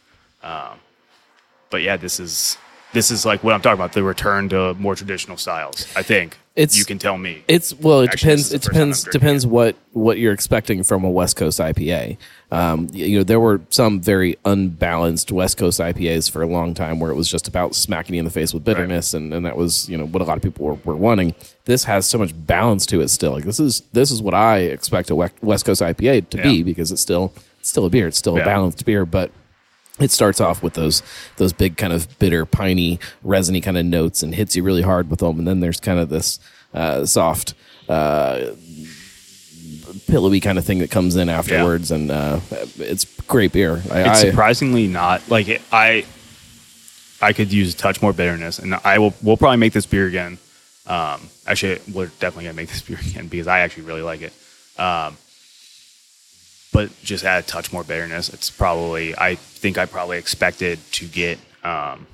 but yeah, this is this is like what I'm talking about the return to more traditional styles. I think It's- you can tell me. It's well, it Actually, depends. It depends. Depends what what you're expecting from a West Coast IPA. Um, you know, there were some very unbalanced West Coast IPAs for a long time where it was just about smacking you in the face with bitterness, and, and that was you know what a lot of people were, were wanting. This has so much balance to it still. Like this is this is what I expect a West Coast IPA to be because it's still it's still a beer. It's still a balanced beer, but it starts off with those those big kind of bitter, piney, resiny kind of notes and hits you really hard with them, and then there's kind of this uh, soft, uh, pillowy kind of thing that comes in afterwards, and uh, it's great beer. I, It's I, surprisingly not like it, I. I could use a touch more bitterness, and I will. We'll probably make this beer again. Um, actually, we're definitely gonna make this beer again because I actually really like it. Um, but just add a touch more bitterness. It's probably I think I probably expected to get um,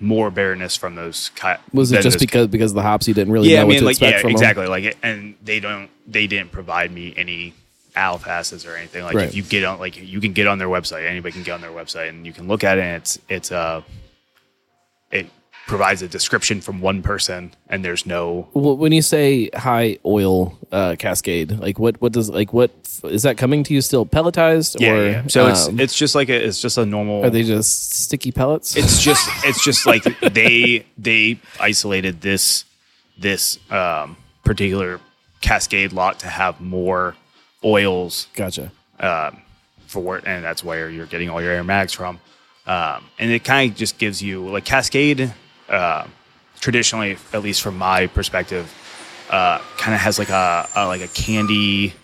more bitterness from those. Ki- Was it just because because the hops you didn't really Yeah, know I mean, what to like expect yeah, from exactly. Like, and they don't they didn't provide me any owl passes or anything. Like, Right. if you get on, like you can get on their website. Anybody can get on their website and you can look at it. and It's it's uh it provides a description from one person, and there's no Well, when you say high oil uh, cascade, like what what does like what is that coming to you still pelletized yeah. or yeah. So it's um, it's just like a it's just a normal. are they just sticky pellets? it's just it's just like they they isolated this this um, particular cascade lot to have more oils gotcha. um, for it, and that's where you're getting all your aromatics from. Um, and it kind of just gives you like Cascade. Uh, traditionally, at least from my perspective, uh, kind of has like a, a like a candy,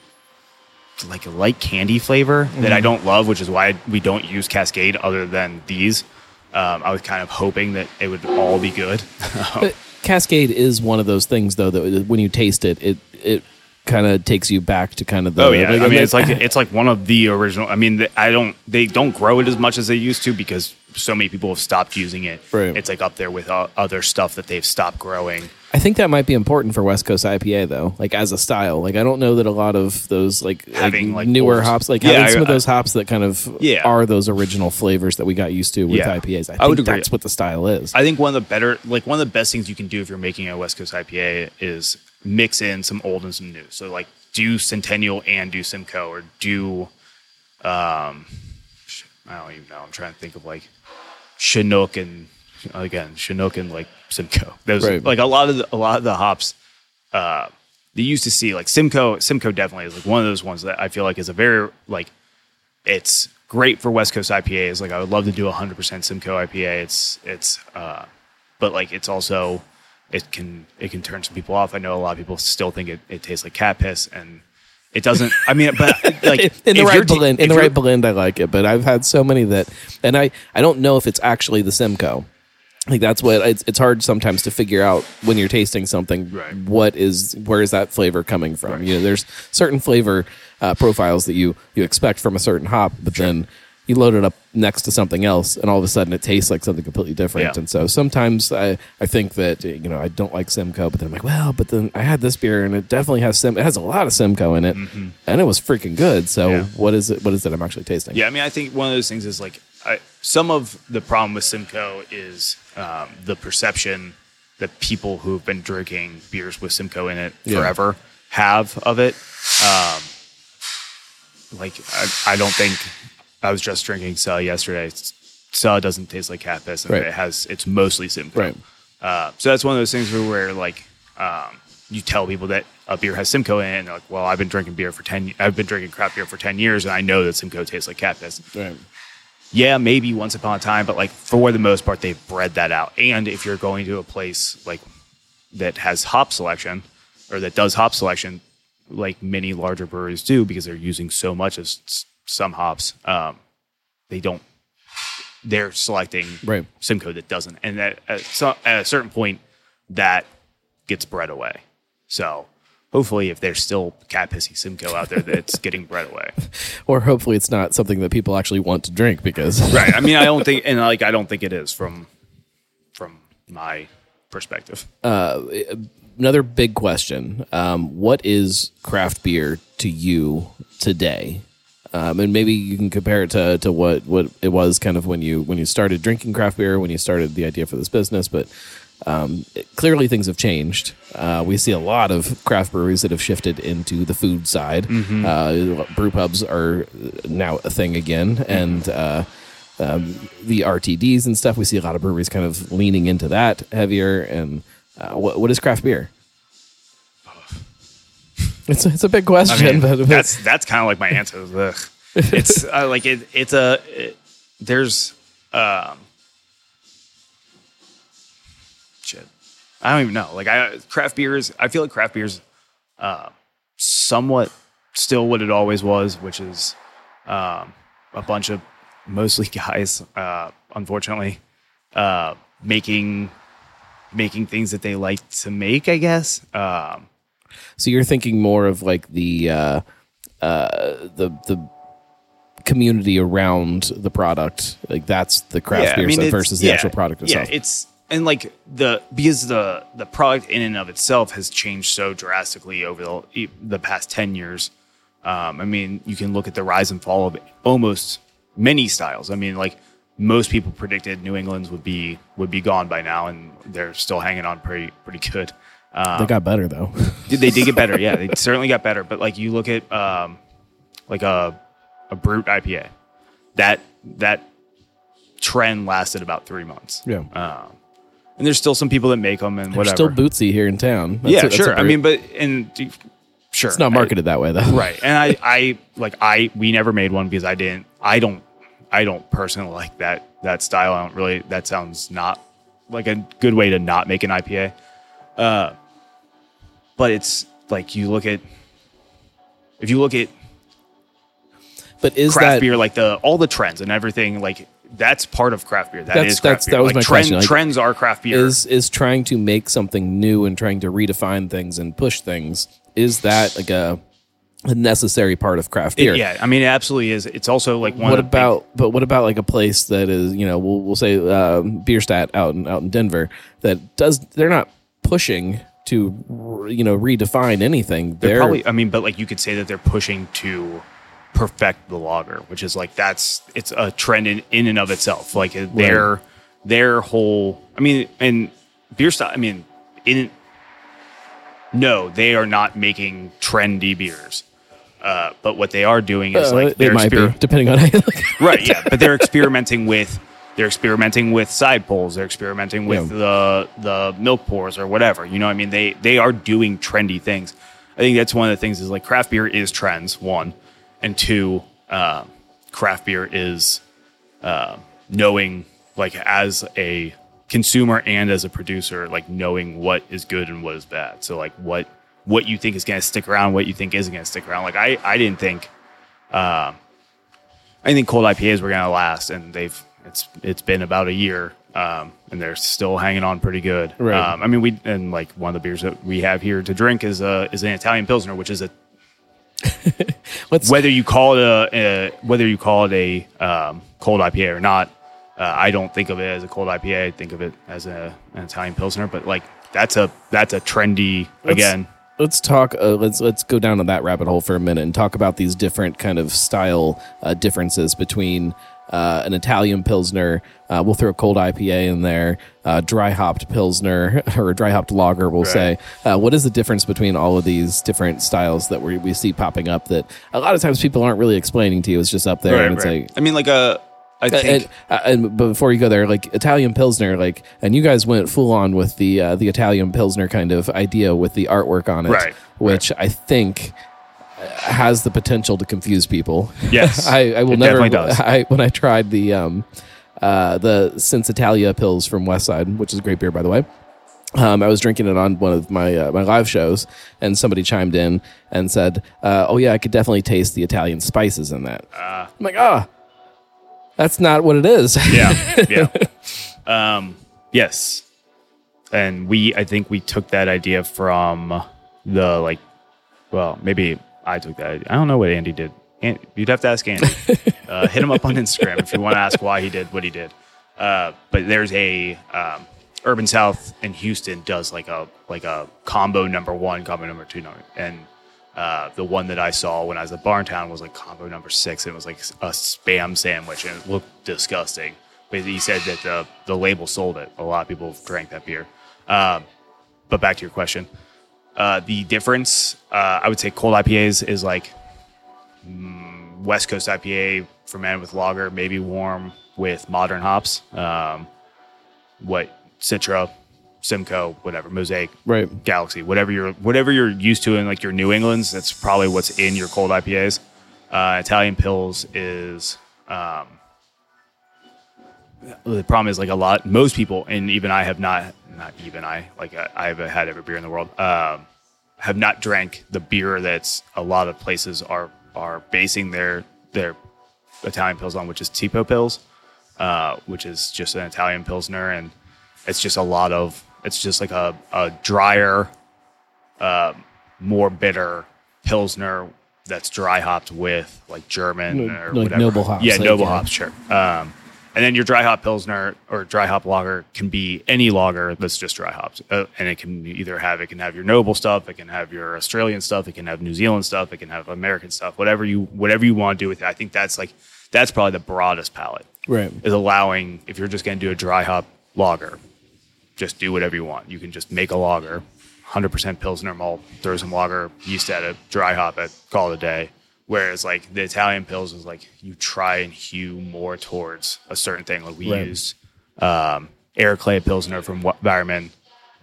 like a light candy flavor that I don't love, which is why we don't use Cascade other than these. Um, I was kind of hoping that it would all be good. But Cascade is one of those things, though, that when you taste it, it it kind of takes you back to kind of the. Oh yeah, I mean it's like like- it's like one of the original. I mean, I don't they don't grow it as much as they used to because so many people have stopped using it. Right. It's like up there with uh, other stuff that they've stopped growing. I think that might be important for West Coast IPA though, like as a style. Like I don't know that a lot of those like, Having, like, newer old- hops, like Yeah, having some of those hops that kind of Yeah. are those original flavors that we got used to with Yeah. IPAs. I think I would agree. that's what the style is. I think one of the better, like one of the best things you can do if you're making a West Coast IPA is mix in some old and some new. So like do Centennial and do Simcoe or do, um, I don't even know. I'm trying to think of like Chinook and again Chinook and like Simcoe. Those Right. like a lot of the, a lot of the hops. Uh, they used to see like Simcoe. Simcoe definitely is like one of those ones that I feel like is a very like it's great for West Coast IPAs. Like I would love to do hundred percent Simcoe IPA. It's it's uh, but like it's also it can it can turn some people off. I know a lot of people still think it, it tastes like cat piss and it doesn't. I mean, but like in the right blend, in the right blend, I like it. But I've had so many that, and I I don't know if it's actually the Simcoe. Like that's what it's, it's hard sometimes to figure out when you're tasting something. Right. What is where is that flavor coming from? You know, there's certain flavor uh, profiles that you you expect from a certain hop, but then you load it up next to something else, and all of a sudden it tastes like something completely different. Yeah. And so sometimes I I think that you know I don't like Simcoe, but then I'm like, well, but then I had this beer and it definitely has Sim. It has a lot of Simcoe in it, and it was freaking good. So Mm-hmm. Yeah. what is it? What is it I'm actually tasting? Yeah, I mean, I think one of those things is like I, some of the problem with Simcoe is um, the perception that people who've been drinking beers with Simcoe in it Yeah. forever have of it. Um, like, I, I don't think I was just drinking Cell yesterday. Cell doesn't taste like cat piss, and Right. it has it's mostly Simcoe. Right. Uh, so that's one of those things where, where like um, you tell people that a beer has Simcoe in it, and they're like, "Well, I've been drinking beer for ten. I've been drinking craft beer for ten years, and I know that Simcoe tastes like cat piss." Right. Yeah, maybe once upon a time, but like for the most part, they've bred that out. And if you're going to a place like that has hop selection or that does hop selection, like many larger breweries do, because they're using so much of some hops, um, they don't. They're selecting Right. Simcoe that doesn't, and at, at, at a certain point, that gets bred away. So hopefully, if there's still cat pissy Simcoe out there, that's getting bred away. Or hopefully it's not something that people actually want to drink because right. I mean, I don't think, and like, I don't think it is from from my perspective. Uh, another big question um, what is craft beer to you today um, and maybe you can compare it to, to what, what it was kind of when you when you started drinking craft beer when you started the idea for this business but um, it- clearly things have changed uh, we see a lot of craft breweries that have shifted into the food side uh, brew pubs are now a thing again and uh, um, the RTDs and stuff. We see a lot of breweries kind of leaning into that heavier. And uh, what, what is craft beer? It's, it's a big I question, mean, but, that's that's kind of like my answer. Ugh. It's uh, like it, it's a it, there's um shit. I don't even know. Like I craft beers. I feel like craft beers uh, somewhat still what it always was, which is um, a bunch of mostly guys, uh, unfortunately, uh, making making things that they like to make. I guess. Um, so you're thinking more of like the uh, uh, the the community around the product. Like that's the craft beer stuff it's- versus the yeah, actual product itself. Yeah, it's and like the because the the product in and of itself has changed so drastically over the the past ten years. Um, I mean, you can look at the rise and fall of almost many styles. I mean, like most people predicted New England's would be would be gone by now, and they're still hanging on pretty pretty good. Um, they got better though. They did get better. Yeah, they certainly got better. But like you look at um, like a a brut IPA, that that trend lasted about three months. yeah. Um, and there's still some people that make them and They're whatever. still bootsy here in town. That's yeah, a- sure. I mean, but and sure, it's not I- marketed that way though. right. And I, I like I we never made one because I didn't. I don't. I don't personally like that that style. I don't really. That sounds not like a good way to not make an IPA. Uh, but it's like you look at if you look at But is craft that beer, like the all the trends and everything, like that's part of craft beer. That That's- is craft that's- beer. that was like, my trend, question, like, trends are craft beer. is is trying to make something new and trying to redefine things and push things? Is that like a, a necessary part of craft beer? yeah, I mean, it absolutely is. It's also like one. what of the big- about but what about like a place that is you know we'll we'll say uh, Bierstadt out in out in Denver that does they're not pushing to you know redefine anything They're they're, probably. I mean, but like you could say that they're pushing to perfect the lager, which is like that's it's a trend in, in and of itself. Like their their whole. I mean, and beer style. I mean, in no, they are not making trendy beers. Uh, but what they are doing is uh, like they they're might exper- be depending on how you look. right yeah but they're experimenting with they're experimenting with side pulls. They're experimenting with Yeah. the the milk pours or whatever. You know what i mean? They they are doing trendy things. I think that's one of the things is like craft beer is trends one. And two uh, craft beer is uh, knowing like as a consumer and as a producer like knowing what is good and what is bad. So like what what you think is going to stick around what you think isn't going to stick around. Like i i didn't think I think cold IPAs were going to last, and they've it's it's been about a year, um, and they're still hanging on pretty good. Right. Um, I mean, we and like one of the beers that we have here to drink is a is an Italian pilsner, which is a whether you call it a, a whether you call it a um, cold IPA or not. Uh, I don't think of it as a cold IPA. I think of it as a, an Italian pilsner, but like that's a that's a trendy Let's- again. Let's talk. Uh, let's let's go down to that rabbit hole for a minute and talk about these different kind of style uh, differences between uh, an Italian pilsner. Uh, we'll throw a cold IPA in there, uh, dry hopped pilsner or a dry hopped lager. We'll say. Uh, what is the difference between all of these different styles that we, we see popping up that a lot of times people aren't really explaining to you? It's just up there and it's like I mean, like a I think and, uh, and before you go there, like Italian Pilsner, like, and you guys went full on with the uh, the Italian Pilsner kind of idea with the artwork on it, Right, Which I think uh, has the potential to confuse people. Yes, I, I will it never. definitely does. I when I tried the um uh the Sensitalia pils from Streetside, which is a great beer by the way. Um, I was drinking it on one of my uh, my live shows, and somebody chimed in and said, uh, "Oh yeah, I could definitely taste the Italian spices in that." I'm like, "Ah, that's not what it is." yeah, yeah. Um, yes, and we I think we took that idea from the like, well, maybe I took that. I don't know what Andy did. An- You'd have to ask Andy. uh, hit him up on Instagram if you want to ask why he did what he did. Uh, but there's a um, Urban South in Houston does like a like a combo number one, combo number two, number, and uh, the one that I saw when I was at Barntown was like combo number six. And It was like a spam sandwich and it looked disgusting. But he said that the, the label sold it. A lot of people drank that beer. Um, but back to your question. Uh, the difference, uh, I would say cold IPAs is like mm, West Coast IPA fermented with lager, maybe warm with modern hops. Um, what Citra, Simcoe, whatever, Mosaic, Right. Galaxy, whatever you're whatever you're used to in like your New England's, that's probably what's in your cold IPAs. Uh, Italian pils is um, the problem is like a lot most people and even I have not not even I like I, I have had every beer in the world um, have not drank the beer that's a lot of places are are basing their their Italian pils on, which is Tipo pils, uh, which is just an Italian pilsner, and it's just a lot of it's just like a, a drier, uh, more bitter pilsner that's dry hopped with like German No- or like whatever. noble hops, Yeah, like, noble yeah. hops, sure. Um, and then your dry hop pilsner or dry hop lager can be any lager that's just dry hops, uh, and it can either have it can have your noble stuff, it can have your Australian stuff, it can have New Zealand stuff, it can have American stuff, whatever you whatever you want to do with it. I think that's like that's probably the broadest palette Right. is allowing if you're just going to do a dry hop lager, just do whatever you want. You can just make a lager, 100% pilsner malt, throw some lager yeast at it, dry hop it, call it a day. Whereas like the Italian pils is like you try and hew more towards a certain thing. Like we Right. use um, Air Clay Pilsner from Wa-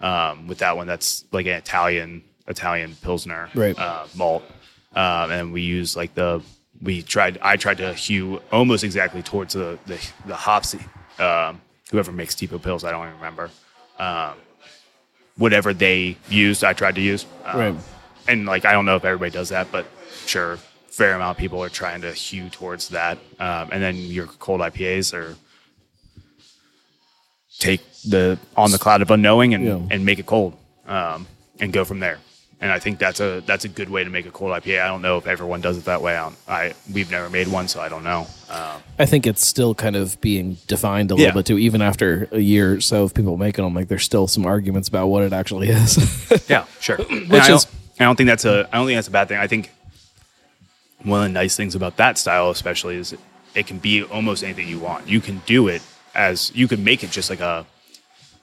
Um, with that one, that's like an Italian Italian Pilsner Right. uh, malt, um, and we use like the we tried. I tried to hew almost exactly towards the the, the hops. Um, whoever makes Tipo pils, I don't even remember. Um, whatever they used, I tried to use. Um, Right. And like I don't know if everybody does that, but sure, fair amount of people are trying to hew towards that. Um, and then your cold IPAs are take the on the cloud of unknowing and, Yeah. and make it cold um, and go from there. And I think that's a that's a good way to make a cold IPA. I don't know if everyone does it that way. I, I we've never made one, so I don't know. Um, I think it's still kind of being defined a little Yeah. bit too, even after a year or so of people making them. Like, there's still some arguments about what it actually is. Yeah, sure. Which I is- I don't think that's a I don't think that's a bad thing. I think one of the nice things about that style, especially, is it can be almost anything you want. You can do it as you can make it just like a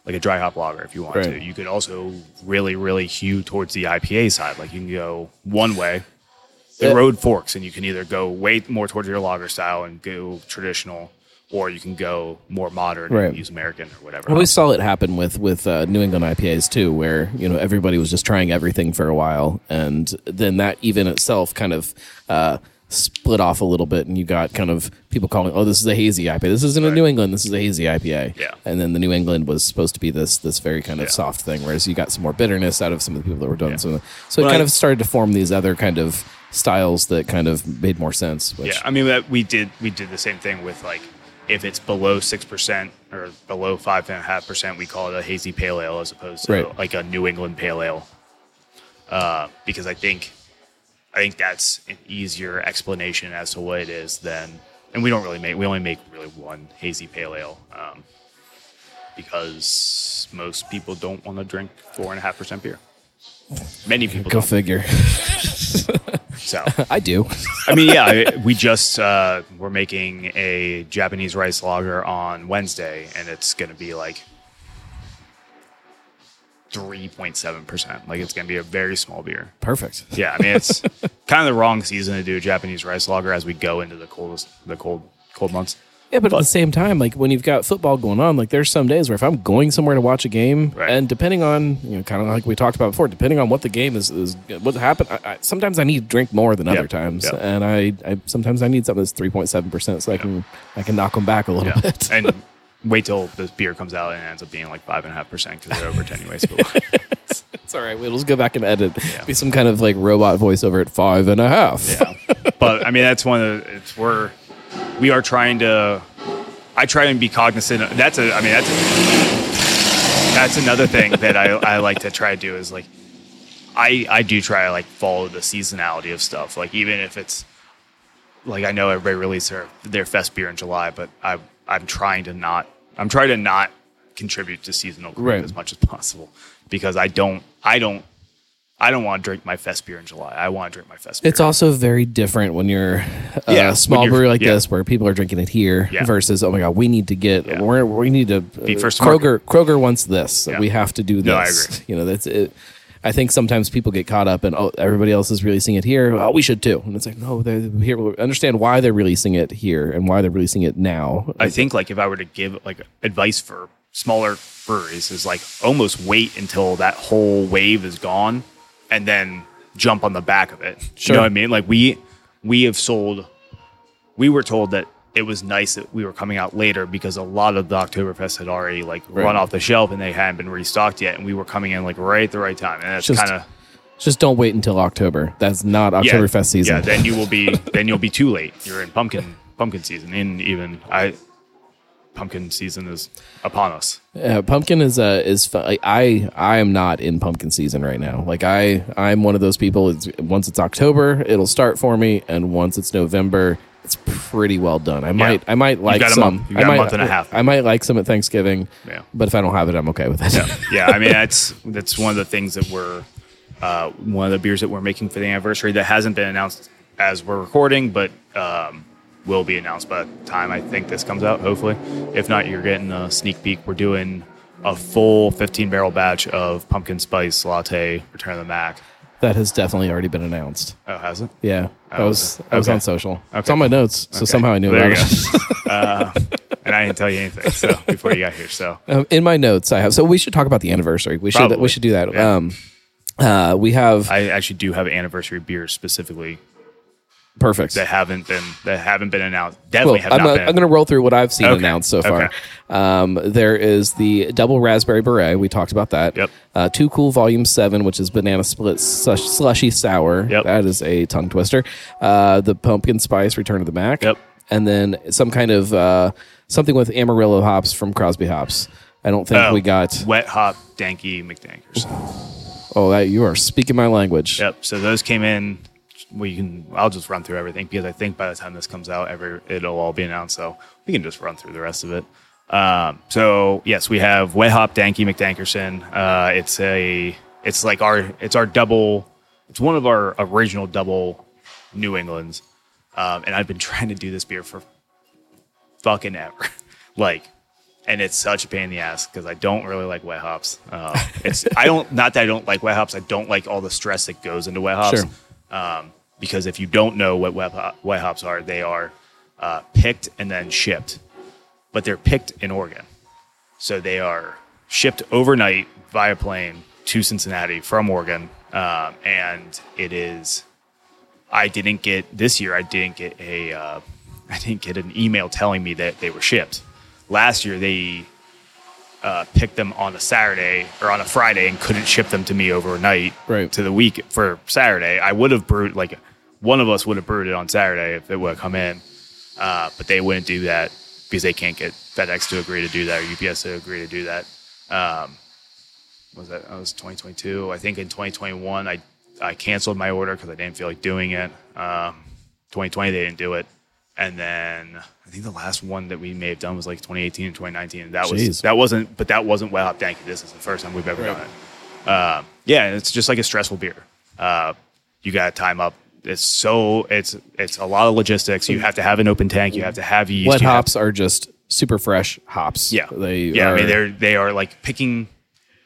like a dry hop lager if you want Right. to. You could also really really hew towards the IPA side. Like you can go one way. The road forks, and you can either go way more towards your lager style and go traditional, or you can go more modern Right. and use American or whatever. I always saw it happen with with uh, New England IPAs too, where you know everybody was just trying everything for a while, and then that even itself kind of uh, split off a little bit, and you got kind of people calling, "Oh, this is a hazy IPA. This isn't a New England. This is a hazy IPA." Yeah. and then the New England was supposed to be this this very kind of Yeah. soft thing, whereas you got some more bitterness out of some of the people that were doing Yeah. some. Of the, so it kind I- of started to form these other kind of styles that kind of made more sense. Which, Yeah, I mean that we did we did the same thing with like if it's below six percent or below five and a half percent, we call it a hazy pale ale as opposed to Right. like a New England pale ale. Uh, because I think I think that's an easier explanation as to what it is than, and we don't really make we only make really one hazy pale ale. Um, because most people don't want to drink four and a half percent beer. Many people Go don't. figure. So I do. I mean, yeah, I- we just uh, we're making a Japanese rice lager on Wednesday, and it's going to be like three point seven percent. Like it's going to be a very small beer. Perfect. Yeah, I mean it's kind of the wrong season to do a Japanese rice lager as we go into the coldest, the cold, cold months. Yeah, but, at the same time, like when you've got football going on, like there's some days where if I'm going somewhere to watch a game, Right. and depending on you know, kind of like we talked about before, depending on what the game is, is what happened. I, I, sometimes I need to drink more than other times, yeah. and I, I sometimes I need something that's three point seven percent, so I can I can knock them back a little bit. and wait till the beer comes out and it ends up being like five and a half percent because they're over ten anyways. But it's all right. We'll just go back and edit. Yeah. Be some kind of like robot voiceover at five and a half. yeah, but I mean that's one of the, it's we're we are trying to. I try and be cognizant. Of, that's a. I mean that's a, that's another thing that I I like to try to do is like I I do try to like follow the seasonality of stuff. Like even if it's like I know everybody releases their their fest beer in July, but I I'm trying to not I'm trying to not contribute to seasonal growth Right. as much as possible because I don't I don't I don't want to drink my fest beer in July. I want to drink my fest beer. It's also very different when you're a Yeah, small you're- brewery like yeah. this, where people are drinking it here, Yeah. versus oh my god, we need to get we're, we need to Be uh, first to Kroger Kroger wants this, we have to do this. No, I agree. You know, that's it. I think sometimes people get caught up and oh everybody else is releasing it here, oh we should too, and it's like no, they're here. Understand why they're releasing it here and why they're releasing it now. I think like if I were to give like advice for smaller breweries is like almost wait until that whole wave is gone and then jump on the back of it. Sure. You know what I mean? Like we we have sold we were told that it was nice that we were coming out later because a lot of the Oktoberfest had already like Right. run off the shelf and they hadn't been restocked yet and we were coming in like right at the right time. And that's Just kind of Just don't wait until October. That's not yeah, Oktoberfest season. Yeah, then you will be then you'll be too late. You're in pumpkin pumpkin season. And even I pumpkin season is upon us. Uh, pumpkin is uh, is fu- like, I I am not in pumpkin season right now. Like I I'm one of those people. It's, once it's October, it'll start for me, and once it's November, it's pretty well done. I might I might like some. You I got a might, month and a half. I might like some at Thanksgiving. Yeah. But if I don't have it, I'm okay with it. yeah, I mean that's that's one of the things that we're uh, one of the beers that we're making for the anniversary that hasn't been announced as we're recording, but um, will be announced by the time I think this comes out. Hopefully, if not, you're getting a sneak peek. We're doing a full 15 barrel batch of pumpkin spice latte Return of the Mac. that has definitely already been announced. Oh, has it? Yeah, I Oh, was I was on social. It's Okay. on my notes, so Okay. somehow I knew There about it. uh, and I didn't tell you anything so before you got here. So Um, in my notes, I have. So we should talk about the anniversary. We should we should do that. Yeah. Um, uh, we have I actually do have anniversary beers specifically perfect. that haven't been that haven't been announced. Definitely have I'm, not uh, been. I'm going to roll through what I've seen Okay. announced so far. Okay. Um, there is the double raspberry beret. We talked about that. Yep. Uh, Too Cool Volume Seven, which is banana split slush, slushy sour. Yep. That is a tongue twister. Uh, the pumpkin spice Return of the Mac. Yep. And then some kind of uh, something with Amarillo hops from Crosby Hops. I don't think Oh, we got. wet hop danky McDankers. Oh, that you are speaking my language. Yep. So those came in. We can. I'll just run through everything because I think by the time this comes out, every it'll all be announced. So we can just run through the rest of it. Um, so yes, we have wet hop danky McDankerson. Uh, it's a. It's like our. It's our double. It's one of our original double New Englands. Um, and I've been trying to do this beer for fucking ever. like, and it's such a pain in the ass because I don't really like wet hops. Uh, it's I don't not that I don't like wet hops. I don't like all the stress that goes into wet hops. Sure. Um, because if you don't know what wet, wet hops are, they are uh, picked and then shipped, but they're picked in Oregon, so they are shipped overnight via plane to Cincinnati from Oregon, um, and it is I didn't get this year. I didn't get a. Uh, I didn't get an email telling me that they were shipped. Last year they uh, picked them on a Saturday or on a Friday and couldn't ship them to me overnight Right. to the week for Saturday. I would have brewed like one of us would have brewed it on Saturday if it would have come in, uh, but they wouldn't do that because they can't get FedEx to agree to do that or UPS to agree to do that. Um, was that? That was 2022. I think in 2021, I I canceled my order because I didn't feel like doing it. Um, 2020, they didn't do it, and then I think the last one that we may have done was like 2018 and 2019. And that Jeez. was that wasn't, but that wasn't Wet Hop Danky. This is the first time we've ever Right. done it. Um, yeah, it's just like a stressful beer. Uh, you got to time up. It's so it's it's a lot of logistics. You have to have an open tank. You have to have yeast. Wet you have- hops are just super fresh hops. yeah, They yeah. Are, I mean, they're they are like picking.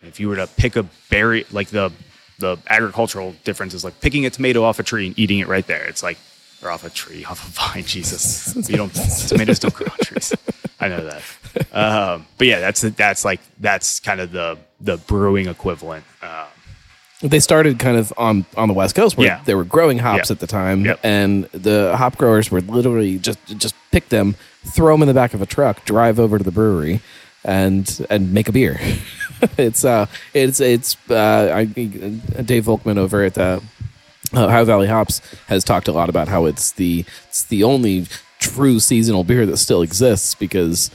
If you were to pick a berry, like the the agricultural difference is like picking a tomato off a tree and eating it right there. It's like or off a tree, off a vine. Jesus, you don't tomatoes don't grow on trees. I know that. Um, but yeah, that's that's like that's kind of the the brewing equivalent. Um, they started kind of on on the west coast where Yeah. they were growing hops Yeah. at the time Yep. and the hop growers were literally just just pick them throw them in the back of a truck drive over to the brewery and and make a beer it's uh it's it's uh I, dave volkman over at uh uh, Ohio Valley Hops has talked a lot about how it's the it's the only true seasonal beer that still exists because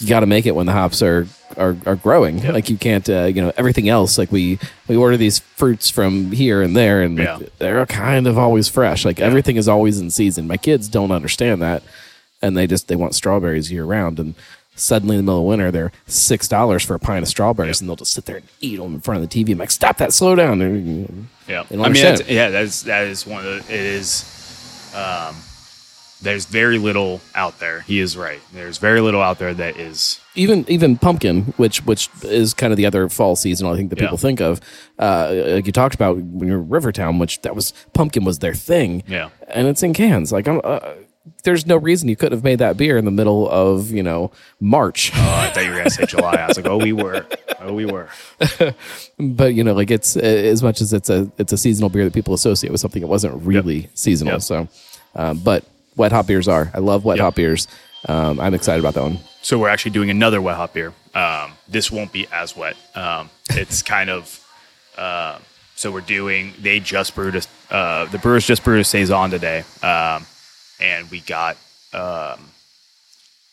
you got to make it when the hops are are, are growing. Like you can't, uh, you know, everything else. Like we we order these fruits from here and there, and like, they're kind of always fresh. Like everything is always in season. My kids don't understand that, and they just they want strawberries year round. And suddenly in the middle of winter, they're six dollars for a pint of strawberries, and they'll just sit there and eat them in front of the TV. I'm like, stop that, slow down. Yeah, I mean, that's, yeah, that's that is one of the. It is. Um, there's very little out there. He is right. There's very little out there that is. even even pumpkin, which which is kind of the other fall seasonal I think that Yeah. people think of. Uh, like you talked about when you're Rivertown, which that was pumpkin was their thing. Yeah. and it's in cans. Like I'm, uh, there's no reason you couldn't have made that beer in the middle of you know March. Oh, I thought you were gonna say July. I was like, oh, we were. Oh, we were. but you know, like it's uh, as much as it's a it's a seasonal beer that people associate with something that wasn't really seasonal. Yep. So, um, but wet hop beers are. I love wet Yep. hop beers. Um, I'm excited about that one. So we're actually doing another wet hop beer. Um, this won't be as wet. Um, it's kind of. Uh, so we're doing. They just brewed a. Uh, the brewers just brewed a saison today, um, and we got um,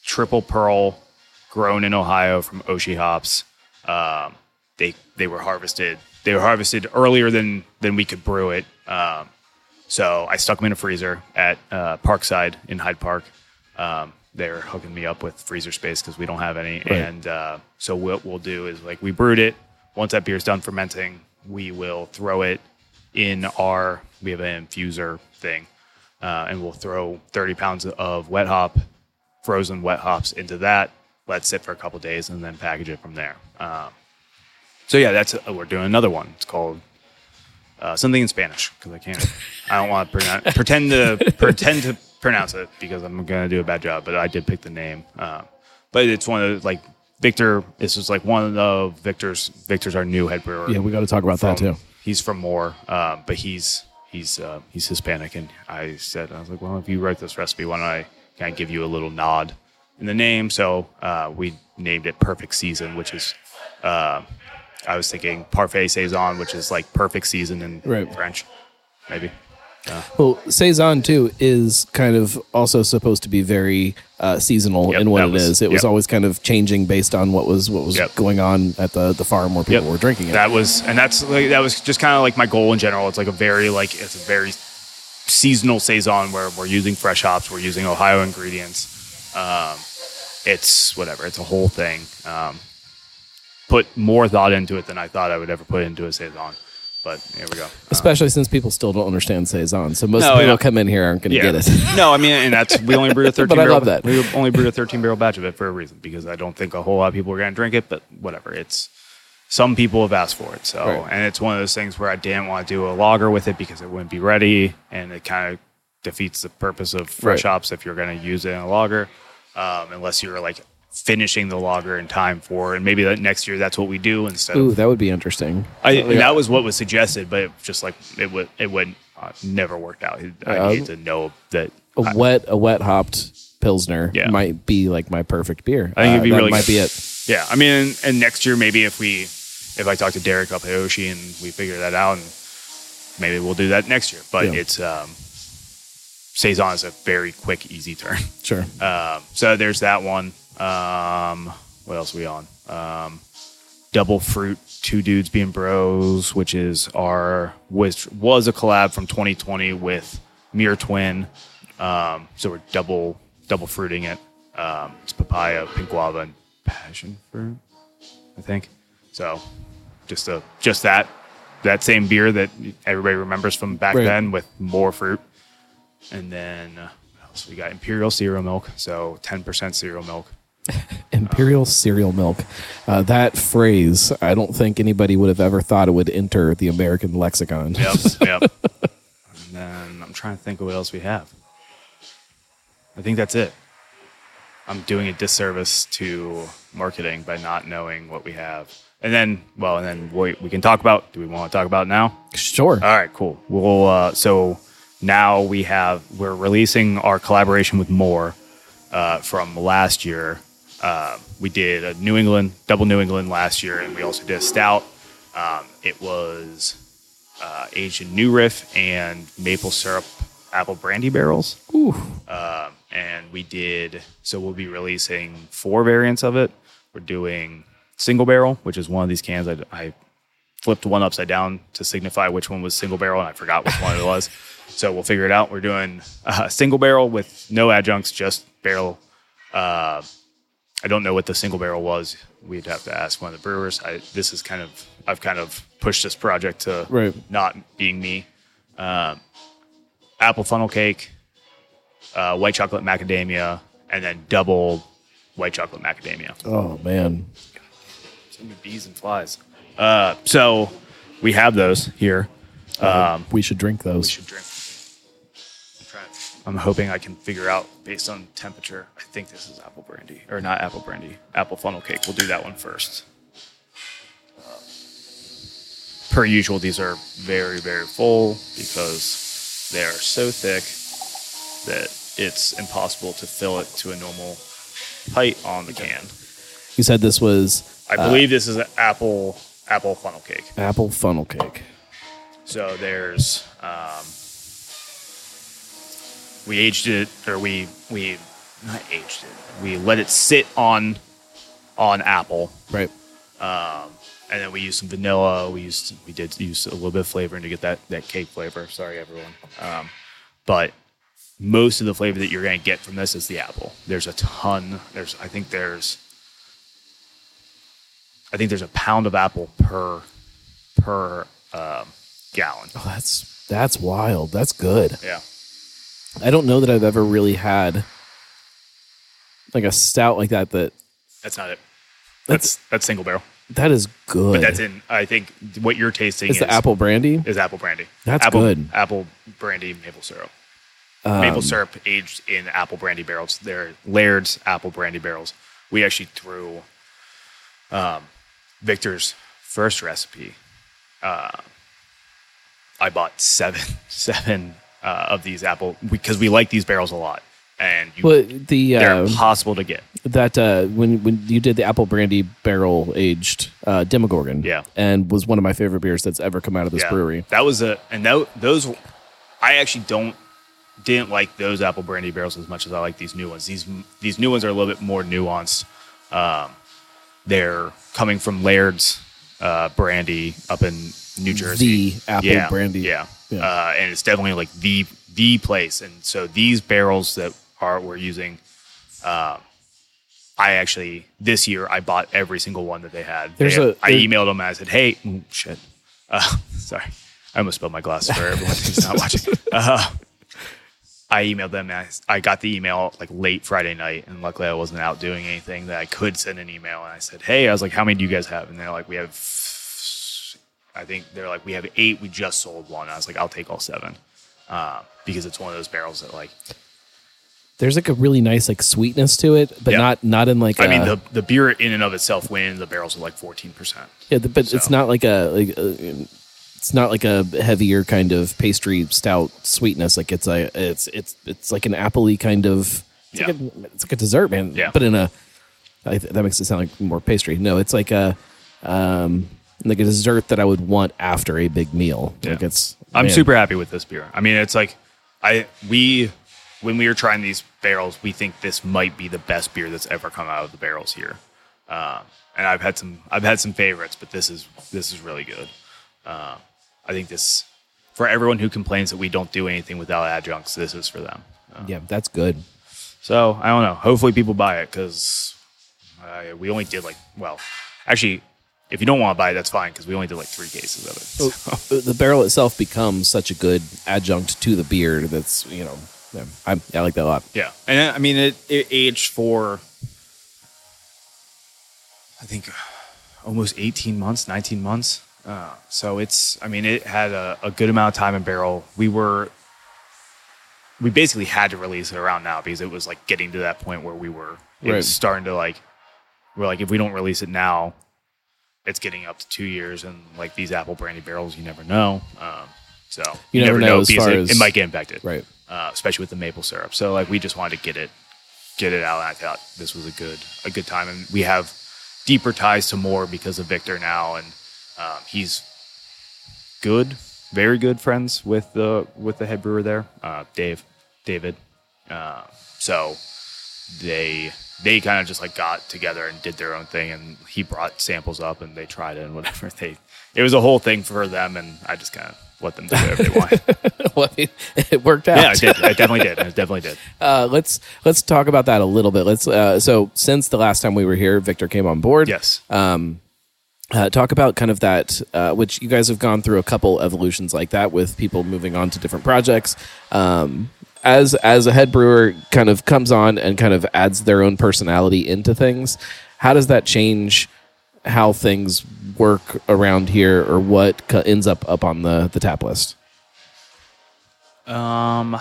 triple pearl grown in Ohio from Oshi hops. Um, they they were harvested. They were harvested earlier than than we could brew it. Um, so I stuck them in a freezer at uh, Parkside in Hyde Park. Um, they're hooking me up with freezer space because we don't have any. And uh, so what we'll do is like we brewed it. Once that beer's done fermenting, we will throw it in our. We have an infuser thing, uh, and we'll throw 30 pounds of wet hop, frozen wet hops into that. Let it sit for a couple days, and then package it from there. Um, so yeah, that's uh, we're doing another one. It's called uh, something in Spanish because I can't. I don't want to pronounce, pretend to pretend to pronounce it because I'm gonna do a bad job. But I did pick the name. Uh, but it's one of the, like Victor. This is like one of Victor's. Victor's our new head brewer. Yeah, we got to talk about that too. He's from More, uh, but he's he's uh, he's Hispanic, and I said I was like, well, if you write this recipe, why don't I kind of give you a little nod in the name? So uh, we named it Perfect Season, which is uh, I was thinking Parfait Saison, which is like perfect season in Right. French, maybe. Well, saison too is kind of also supposed to be very uh, seasonal Yep, in what it was- is. It was always kind of changing based on what was what was Yep. going on at the the farm where people Yep. were drinking it. That was, and that's like that was just kind of like my goal in general. It's like a very like it's a very seasonal saison where we're using fresh hops, we're using Ohio ingredients. Um, it's whatever. It's a whole thing. Um, put more thought into it than I thought I would ever put into a saison. But here we go. Especially since people still don't understand saison, so most No, people yeah. come in here aren't going to Yeah. get it. no, I mean, and that's we only brewed a thirteen. But I barrel, love that. We only brewed a thirteen barrel batch of it for a reason because I don't think a whole lot of people are going to drink it. But whatever, it's some people have asked for it. So, Right. and it's one of those things where I didn't want to do a lager with it because it wouldn't be ready, and it kind of defeats the purpose of fresh Right. hops if you're going to use it in a lager, um, unless you're like finishing the lager in time for. And maybe that next year that's what we do instead Ooh, of. that would be interesting. I, Yeah. that was what was suggested, but it just like it would it would uh, never worked out. I Um, need to know that a wet a wet hopped pilsner Yeah. might be like my perfect beer. I think it'd be that really might be it. Yeah, I mean, and next year maybe if we, if I talk to Derek up at Oshi and we figure that out, and maybe we'll do that next year. But Yeah. it's um, saison is a very quick, easy turn. Sure. Um, so there's that one. Um, what else are we on? Um, Double Fruit, Two Dudes Being Bros, which is our which was a collab from 2020 with Mirror Twin. Um, so we're double double fruiting it. Um, it's papaya, pink guava, and passion fruit, I think. So just a just that that same beer that everybody remembers from back Right. then with more fruit. And then uh, what else we got? Imperial cereal milk, so 10% cereal milk. Imperial cereal milk. Uh, that phrase, I don't think anybody would have ever thought it would enter the American lexicon. Yep, yep. And then I'm trying to think of what else we have. I think that's it. I'm doing a disservice to marketing by not knowing what we have. And then, well, and then we, we can talk about. Do we want to talk about now? Sure. All right, cool. We'll uh, so now we have we're releasing our collaboration with More uh, from last year. Uh, we did a New England double New England last year, and we also did a stout. Um, it was uh, aged in New Riff and maple syrup apple brandy barrels. Ooh. Um, and we did so we'll be releasing four variants of it. We're doing single barrel, which is one of these cans. I, I flipped one upside down to signify which one was single barrel, and I forgot which one it was. So we'll figure it out. We're doing a single barrel with no adjuncts, just barrel. Uh, I don't know what the single barrel was. We'd have to ask one of the brewers. I, this is kind of I've kind of pushed this project to Right. not being me. Um, apple funnel cake, uh, white chocolate macadamia, and then double white chocolate macadamia. Oh man. So many bees and flies. Uh, so we have those here. Um, we should drink those. we should drink. I'm, hoping I can figure out based on temperature. I think this is apple brandy, or not apple brandy, apple funnel cake. We'll do that one first. Uh, per usual, these are very, very full because they are so thick that it's impossible to fill it to a normal height on the can. You said this was I believe this is an apple apple funnel cake. apple funnel cake. So there's um, we aged it or we we not aged it. We let it sit on on apple, Right. and then we used some vanilla. We used we did use a little bit of flavoring to get that that cake flavor. Sorry, everyone. Um, but most of the flavor that you're going to get from this is the apple. There's a ton. There's I think there's I think there's a pound of apple per per um, gallon. Oh, that's that's wild. That's good. Yeah. I don't know that I've ever really had like a stout like that. That That's not it. That's that's single barrel. that is good. But that's in. I think what you're tasting It's is the apple brandy. is apple brandy. That's apple, good. Apple brandy maple syrup. Um, maple syrup aged in apple brandy barrels. They're Laird's apple brandy barrels. We actually threw um, Victor's first recipe. Uh, I bought seven seven uh, of these apple because we like these barrels a lot, and you, But the they're uh, impossible to get. that uh, when when you did the apple brandy barrel aged uh, Demogorgon, Yeah. and was one of my favorite beers that's ever come out of this Yeah. brewery. That was a and tho- those I actually don't didn't like those apple brandy barrels as much as I like these new ones. These these new ones are a little bit more nuanced. Um, they're coming from Laird's uh, brandy up in New Jersey. The apple yeah, brandy. yeah, Yeah. Uh, and it's definitely like the the place. And so these barrels that are we're using. Um, I actually this year I bought every single one that they had. There's They- a- I there- emailed them and I said, "Hey, mm, shit, uh, sorry, I almost spilled my glass for everyone who's not watching." Uh, I emailed them. And I, I got the email like late Friday night, and luckily I wasn't out doing anything that I could send an email. And I said, "Hey, I was like, how many do you guys have?" And they're like, "We have." I think they're like, "We have eight. We just sold one." I was like, "I'll take all seven. Uh, because it's one of those barrels that like There's like a really nice like sweetness to it, but Yeah. not not in like I a- mean the the beer in and of itself went in the barrels are like fourteen percent. yeah, but it's not like a like a, it's not like a heavier kind of pastry stout sweetness. Like it's a it's it's it's like an appley kind of it's, like, a, it's like a dessert, man. Yeah. But in a I, that makes it sound like more pastry. No, it's like a um like a dessert that I would want after a big meal. Like Yeah. it's I'm man. super happy with this beer. I mean, it's like I we when we were trying these barrels, we think this might be the best beer that's ever come out of the barrels here. Uh, and I've had some I've had some favorites, but this is this is really good. Uh, I think this for everyone who complains that we don't do anything without adjuncts, this is for them. Uh, Yeah, that's good. so I don't know. Hopefully, people buy it because uh, we only did like well, actually, if you don't want to buy it, that's fine because we only did like three cases of it. So. the barrel itself becomes such a good adjunct to the beer that's you know yeah, I, I like that a lot Yeah, and I mean it, it aged for I think almost eighteen months, nineteen months. Uh, so it's I mean it had a, a good amount of time in barrel. We were we basically had to release it around now because it was like getting to that point where we were it Right. was starting to like we're like if we don't release it now, it's getting up to two years and like these apple brandy barrels, you never know. Um, so You never know as because far it, as- it might get infected right uh, especially with the maple syrup. So like we just wanted to get it get it out. And I thought this was a good a good time, and we have deeper ties to more because of Victor now, and um, he's good, very good friends with the with the head brewer there, uh, Dave, David. Uh, so they they kind of just like got together and did their own thing, and he brought samples up and they tried it and whatever they. It was a whole thing for them, and I just kind of let them do whatever they want. well, it worked out Yeah, I did. I definitely did. I definitely did. uh, let's let's talk about that a little bit let's uh, so since the last time we were here Victor came on board Yes. uh, talk about kind of that uh, which you guys have gone through a couple evolutions like that with people moving on to different projects um, as as a head brewer kind of comes on and kind of adds their own personality into things how does that change how things work around here or what ends up up on the the tap list Um,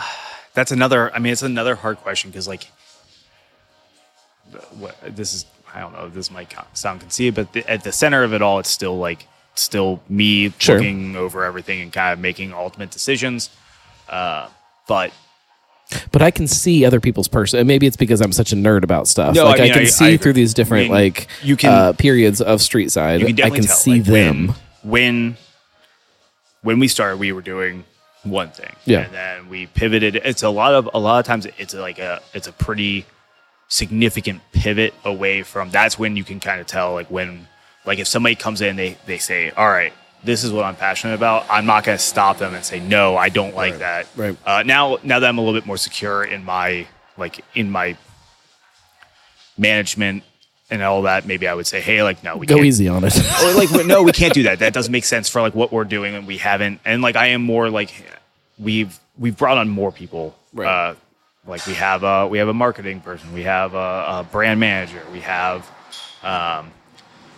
that's another. I mean, it's another hard question because, like, what this is. I don't know. This might sound conceited, but the, at the center of it all, it's still like still me Sure. looking over everything and kind of making ultimate decisions. Uh, but but I can see other people's person. Maybe it's because I'm such a nerd about stuff. No, like I I, can I- see I through these different mean, like you can- uh, periods of Streetside. can I can tell, see like, them. when, when when we started. We were doing one thing, Yeah. and then we pivoted. It's a lot of a lot of times. It's like a it's a pretty significant pivot away from. That's when you can kind of tell like when like if somebody comes in, they they say, all right. This is what I'm passionate about. I'm not going to stop them and say no. I don't like that. Right. Uh, now, now that I'm a little bit more secure in my like in my management and all that, maybe I would say, hey, like no, we Go easy on it. or like no, we can't do that. That doesn't make sense for like what we're doing, and we haven't. And like I am more like we've we've brought on more people. Right. Uh, like we have a we have a marketing person, we have a, a brand manager, we have um,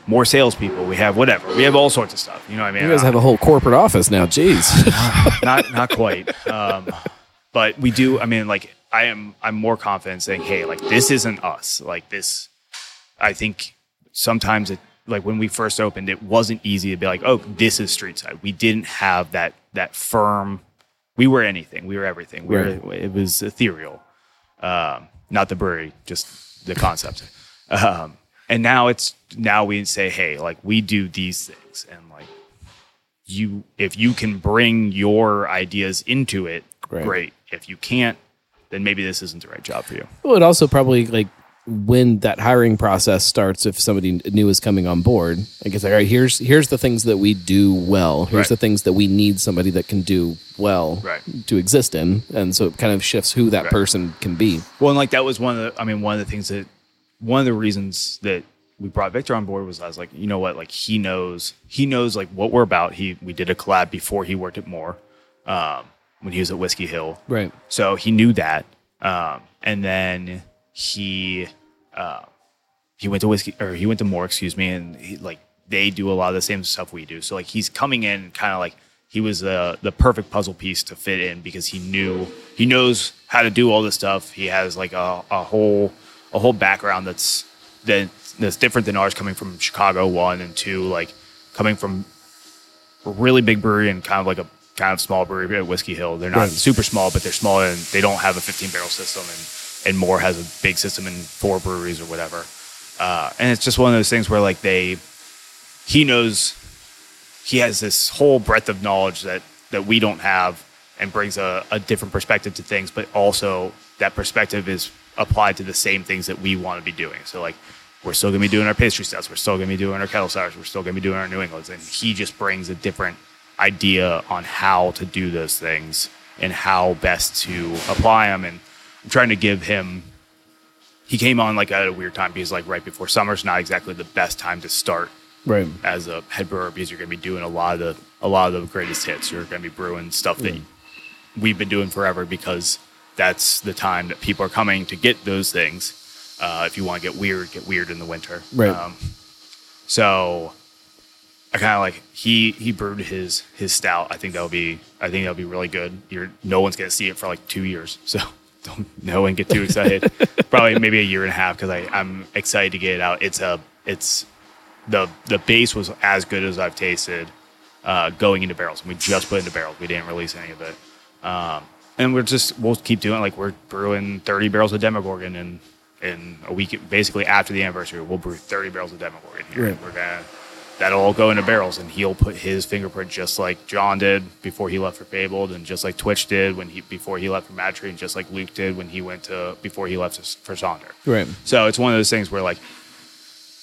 more salespeople, we have whatever, we have all sorts of stuff. You know what I mean? you guys have a whole corporate office now. Jeez. not not quite. Um, but we do. I mean, like I am. I'm more confident saying, "Hey, like this isn't us. Like this." I think sometimes it, like when we first opened, it wasn't easy to be like, "Oh, this is Streetside." We didn't have that that firm. We were anything. We were everything. We were. It was ethereal. Um, not the brewery, just the concept. Um, and now it's now we say, "Hey, like we do these things," and like you if you can bring your ideas into it Right. great if you can't then maybe this isn't the right job for you Well, it also probably like when that hiring process starts, if somebody new is coming on board, like it's like, all right, here's here's the things that we do well. Here's Right. the things that we need somebody that can do well Right. to exist in, and so it kind of shifts who that Right. person can be. well and like that was one of the i mean one of the things that one of the reasons that we brought victor on board was i was like you know what like he knows he knows like what we're about he we did a collab before he worked at more um when he was at whiskey hill Right. So he knew that. Um, and then he uh, he went to whiskey or he went to more, excuse me, and he, like they do a lot of the same stuff we do. So like he's coming in kind of like he was the the perfect puzzle piece to fit in because he knew he knows how to do all this stuff. He has like a, a whole a whole background that's that that's different than ours coming from Chicago one and two, like coming from a really big brewery and kind of like a kind of small brewery at Whiskey Hill. They're not Right. super small, but they're small and they don't have a 15 barrel system. And and More has a big system in four breweries or whatever. Uh, and it's just one of those things where like they, he knows, he has this whole breadth of knowledge that that we don't have, and brings a, a different perspective to things. But also that perspective is applied to the same things that we want to be doing. So like. We're still gonna be doing our pastry stouts. We're still gonna be doing our kettle sours. We're still gonna be doing our New Englands, and he just brings a different idea on how to do those things and how best to apply them. And I'm trying to give him. He came on like at a weird time because like right before summer's not exactly the best time to start Right. as a head brewer because you're going to be doing a lot of the a lot of the greatest hits. You're going to be brewing stuff that we've been doing forever because that's the time that people are coming to get those things. Uh, if you want to get weird, get weird in the winter. Right. Um, so I kind of like he he brewed his his stout. I think that'll be I think that'll be really good. You're no one's gonna see it for like two years, so don't no one get too excited. Probably maybe a year and a half because I I'm excited to get it out. It's a it's the the base was as good as I've tasted uh, going into barrels. We just put into barrels. We didn't release any of it. Um, and we're just we'll keep doing it. like we're brewing 30 barrels of Demogorgon in in a week basically after the anniversary we'll brew 30 barrels of Demogorgon here. Right. We're gonna that'll all go into barrels and he'll put his fingerprint just like John did before he left for Fabled and just like Twitch did when he before he left for MadTree and just like Luke did when he went to before he left for Sonder. Right. So it's one of those things where like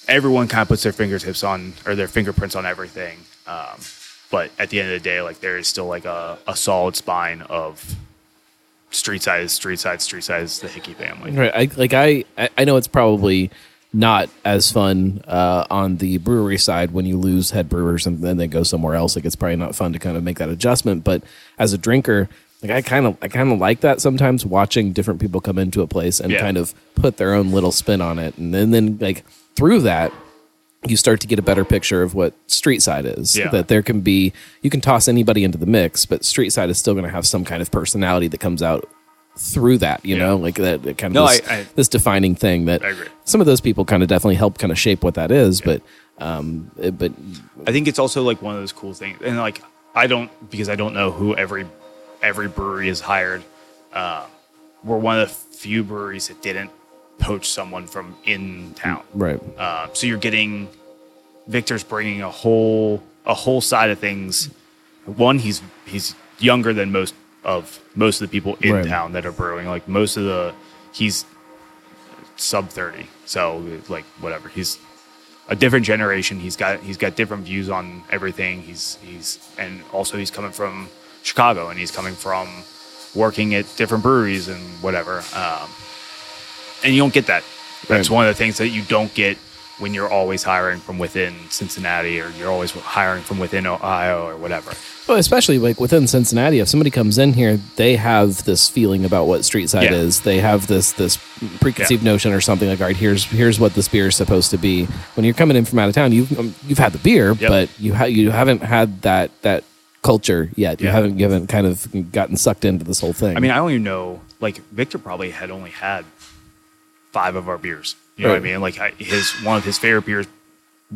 everyone kind of puts their fingertips on or their fingerprints on everything. Um, but at the end of the day, like there is still like a, a solid spine of Streetside, street side, Streetside is the Hickey family. Right. I, like I, I- I know it's probably not as fun uh, on the brewery side when you lose head brewers and then they go somewhere else. Like it's probably not fun to kind of make that adjustment. But as a drinker, like I kind of, I kind of like that sometimes watching different people come into a place and Yeah. kind of put their own little spin on it, and then, then like through that. You start to get a better picture of what Streetside is. Yeah. That there can be, you can toss anybody into the mix, but Streetside is still going to have some kind of personality that comes out through that. You Yeah. know, like that, that kind of No, this, I- I- this defining thing that I agree. some of those people kind of definitely help kind of shape what that is. But, um, it- but I think it's also like one of those cool things, and like I don't because I don't know who every every brewery is hired. Uh, we're one of the few breweries that didn't poach someone from in town. right, Uh, so you're getting Victor's bringing a whole a whole side of things. One, he's he's younger than most of most of the people in Right. town that are brewing. Like most of the he's sub 30. So like whatever. He's a different generation. He's got he's got different views on everything. He's he's and also he's coming from Chicago and he's coming from working at different breweries and whatever. Um, and you don't get that. That's Right. one of the things that you don't get when you're always hiring from within Cincinnati or you're always hiring from within Ohio or whatever. Well, especially like within Cincinnati, if somebody comes in here, they have this feeling about what Streetside Yeah. is. They have this this preconceived notion or something like, all right, here's here's what this beer is supposed to be. When you're coming in from out of town, you've um, you've had the beer, Yep. but you ha- you haven't had that that culture yet. You Yeah. haven't given kind of gotten sucked into this whole thing. I mean, I don't even know. Like Victor probably had only had five of our beers. You know what I mean? Like I, his one of his favorite beers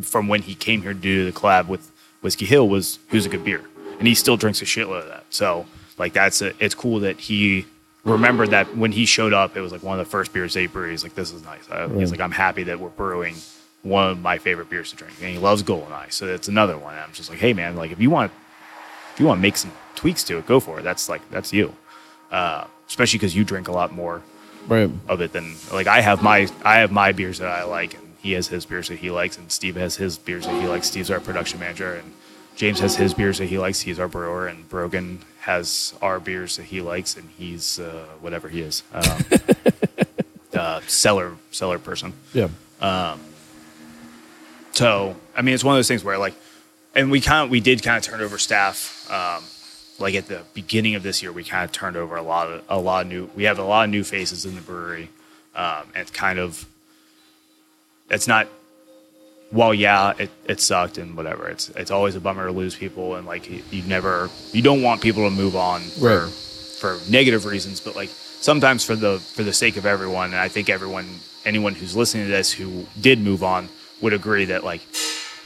from when he came here to do the collab with Whiskey Hill was "Who's a Good Beer," and he still drinks a shitload of that. So like that's a, it's cool that he remembered that when he showed up, it was like one of the first beers they brewed. He's like, "This is nice." I, He's like, "I'm happy that we're brewing." One of my favorite beers to drink, and he loves Golden Eye, so that's another one. And I'm just like, hey man, like if you want, if you want to make some tweaks to it, go for it. That's like that's you uh, especially because you drink a lot more right. of it than like I have my I have my beers that I like, and he has his beers that he likes, and Steve has his beers that he likes. Steve's our production manager, and James has his beers that he likes. He's our brewer, and Brogan has our beers that he likes, and he's uh, whatever he is, um, uh, cellar cellar person. Yeah. Um, so I mean, it's one of those things where like, and we kind of we did kind of turn over staff. Um, like at the beginning of this year, we kind of turned over a lot of a lot of new. We have a lot of new faces in the brewery, um, and it's kind of it's not. Well, yeah, it, it sucked and whatever. It's it's always a bummer to lose people, and like you, you never you don't want people to move on for for negative reasons, but like sometimes for the for the sake of everyone, and I think everyone anyone who's listening to this who did move on would agree that like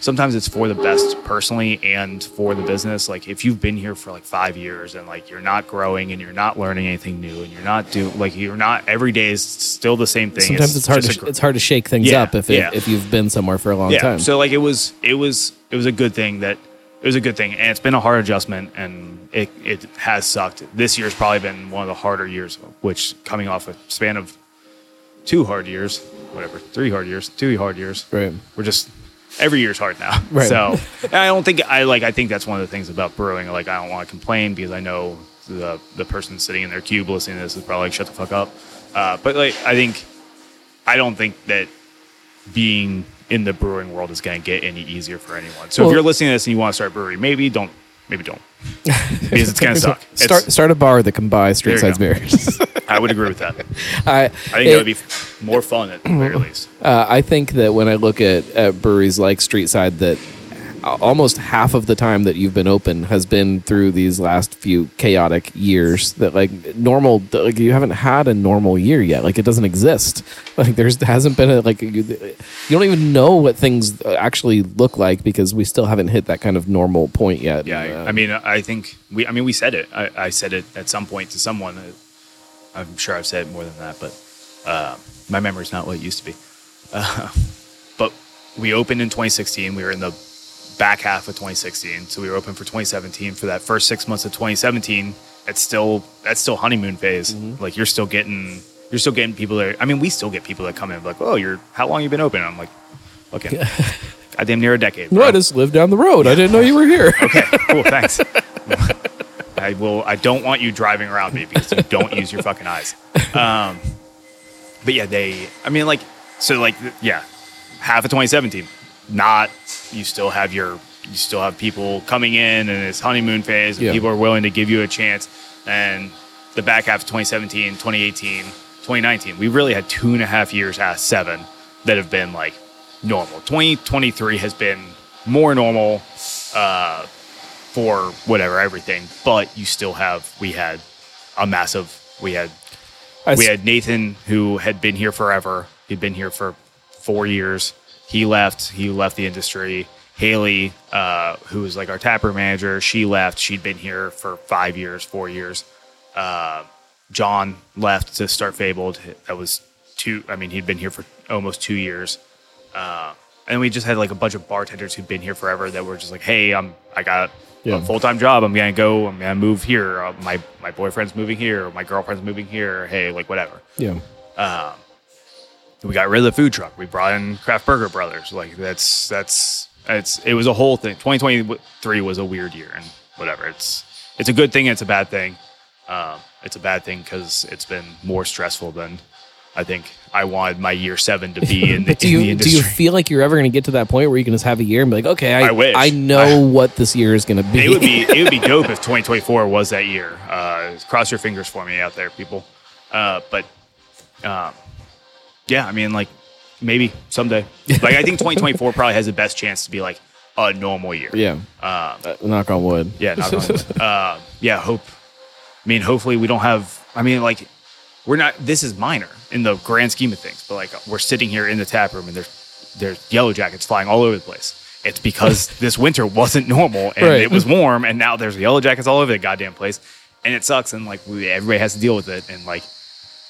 sometimes it's for the best personally and for the business. Like if you've been here for like five years and like you're not growing and you're not learning anything new and you're not do like you're not every day is still the same thing. Sometimes it's, hard to gr- it's hard to shake things Yeah, up if it, yeah. if you've been somewhere for a long yeah. time. So like it was it was it was a good thing that it was a good thing and it's been a hard adjustment and it it has sucked. This year's probably been one of the harder years, which coming off a span of two hard years, whatever, three hard years, two hard years. Right. We're just every year's hard now. Right. So I don't think I like I think that's one of the things about brewing. Like I don't want to complain because I know the the person sitting in their cube listening to this is probably like shut the fuck up. Uh, but like I think I don't think that being in the brewing world is going to get any easier for anyone. So Well- if you're listening to this and you want to start a brewery, maybe don't, maybe don't, because it's going to suck. It's- start start a bar that can buy Streetside beers. I would agree with that. I I think that would be more fun at the very least. Uh, I think that when I look at, at breweries like Streetside, that almost half of the time that you've been open has been through these last few chaotic years. That like normal, like you haven't had a normal year yet. Like it doesn't exist. Like there's hasn't been a like you, you don't even know what things actually look like because we still haven't hit that kind of normal point yet. Yeah, Uh, I, I mean, I think we. I mean, we said it. I, I said it at some point to someone. I'm sure I've said more than that, but uh, my memory's not what it used to be. Uh, but we opened in 2016. We were in the back half of 2016, so we were open for 2017. For that first six months of 2017, it's still that's still honeymoon phase. Like you're still getting you're still getting people that. I mean, we still get people that come in like, oh, you're how long you been open? I'm like, okay, I damn near a decade. no. I just live down the road. I didn't know you were here. Okay, cool. Thanks. I will. I don't want you driving around me because you don't use your fucking eyes. Um, but yeah, they. I mean, like, so, like, yeah, half of 2017. Not. You still have your. You still have people coming in, and it's honeymoon phase, and Yeah. people are willing to give you a chance. And the back half of 2017, 2018, 2019, we really had two and a half years out of seven that have been like normal. 2023 has been more normal uh, for whatever everything, but you still have. We had a massive. We had I we s- had Nathan who had been here forever. He'd been here for four years. He left. He left the industry. Haley, uh, who was like our taproom manager, she left. She'd been here for five years, four years. Uh, John left to start Fabled. That was two. I mean, he'd been here for almost two years. Uh, and we just had like a bunch of bartenders who'd been here forever that were just like, "Hey, I'm I got Yeah. a full time job. I'm gonna go. I'm gonna move here. Uh, my my boyfriend's moving here. Or my girlfriend's moving here. Hey, like whatever." yeah. We got rid of the food truck. We brought in Craft Burger Brothers. Like that's that's it's it was a whole thing. 2023 was a weird year and whatever. It's it's a good thing. It's a bad thing. Um, it's a bad thing because it's been more stressful than I think I wanted my year seven to be in the, do in the you do you feel like you're ever going to get to that point where you can just have a year and be like, okay, I I wish. I know I- what this year is going to be. it would be it would be dope if 2024 was that year. Uh, cross your fingers for me out there, people. Uh, but um, yeah, I mean, like maybe someday. Like I think 2024 probably has the best chance to be like a normal year. yeah. Uh, Uh, knock on wood. yeah. Not on wood. uh, yeah. Hope. I mean, hopefully we don't have. I mean, like we're not. This is minor in the grand scheme of things, but like we're sitting here in the tap room and there's there's yellow jackets flying all over the place. It's because this winter wasn't normal and Right. it was warm, and now there's yellow jackets all over the goddamn place, and it sucks. And like we, everybody has to deal with it, and like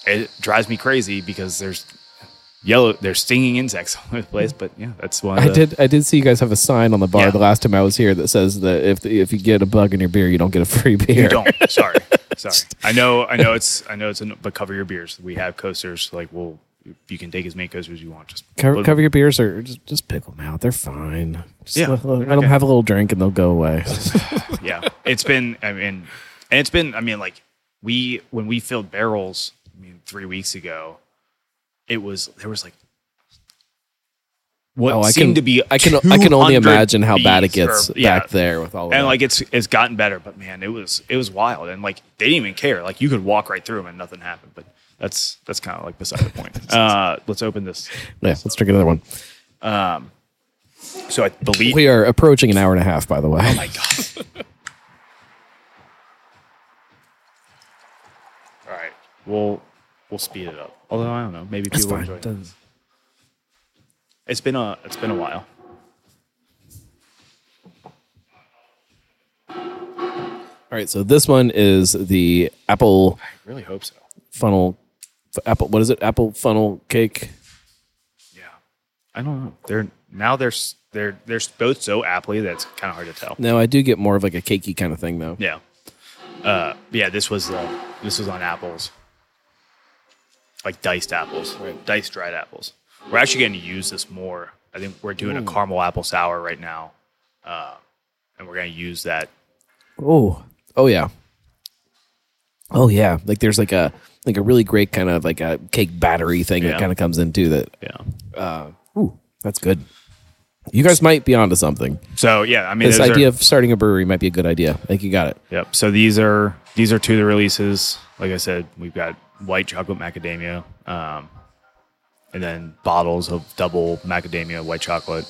it drives me crazy because there's yellow, there's stinging insects all over the place. But yeah, that's one. I the, did. I did see you guys have a sign on the bar Yeah. the last time I was here that says that if if you get a bug in your beer, you don't get a free beer. You don't. Sorry. Sorry. I know. I know. It's. I know it's. A, but cover your beers. We have coasters. Like, we'll. You can take as many coasters as you want. Just Cover, cover your beers or just just pick them out. They're fine. Just Yeah, let, let they're them have a little drink and they'll go away. Yeah. It's been. I mean, and it's been. I mean, like we when we filled barrels. I mean, three weeks ago, it was there was like. What oh, I seemed can to be I can I can only imagine how bad it bees or- gets yeah. back there with all of and that. like it's it's gotten better but man it was it was wild and like they didn't even care like you could walk right through them and nothing happened but that's that's kind of like beside the point uh let's open this yeah, let's drink another one. Um, so i believe We are approaching an hour and a half, by the way. oh my god all right we'll we'll speed it up although i don't know maybe people fine. enjoy it Doesn't- it's been a it's been a while All right, so this one is the apple i really hope so funnel, f- apple. What is it? Apple funnel cake. yeah i don't know they're now they're s- they're they're both so aptly that it's kind of hard to tell No, I do get more of like a cakey kind of thing though. Yeah. Uh, yeah, this was uh, this was on apples, like diced apples, diced dried apples. We're actually going to use this more. I think we're doing a caramel apple sour right now, uh, and we're going to use that. Oh, oh yeah, oh yeah. Like there's like a like a really great kind of like a cake battery thing that kind of comes into that. Yeah. Ooh, that's good. You guys might be onto something. So yeah, I mean, This idea Are, of starting a brewery might be a good idea. I think you got it. yep. So these are these are two of the releases. Like I said, we've got white chocolate macadamia, um, and then bottles of double macadamia white chocolate.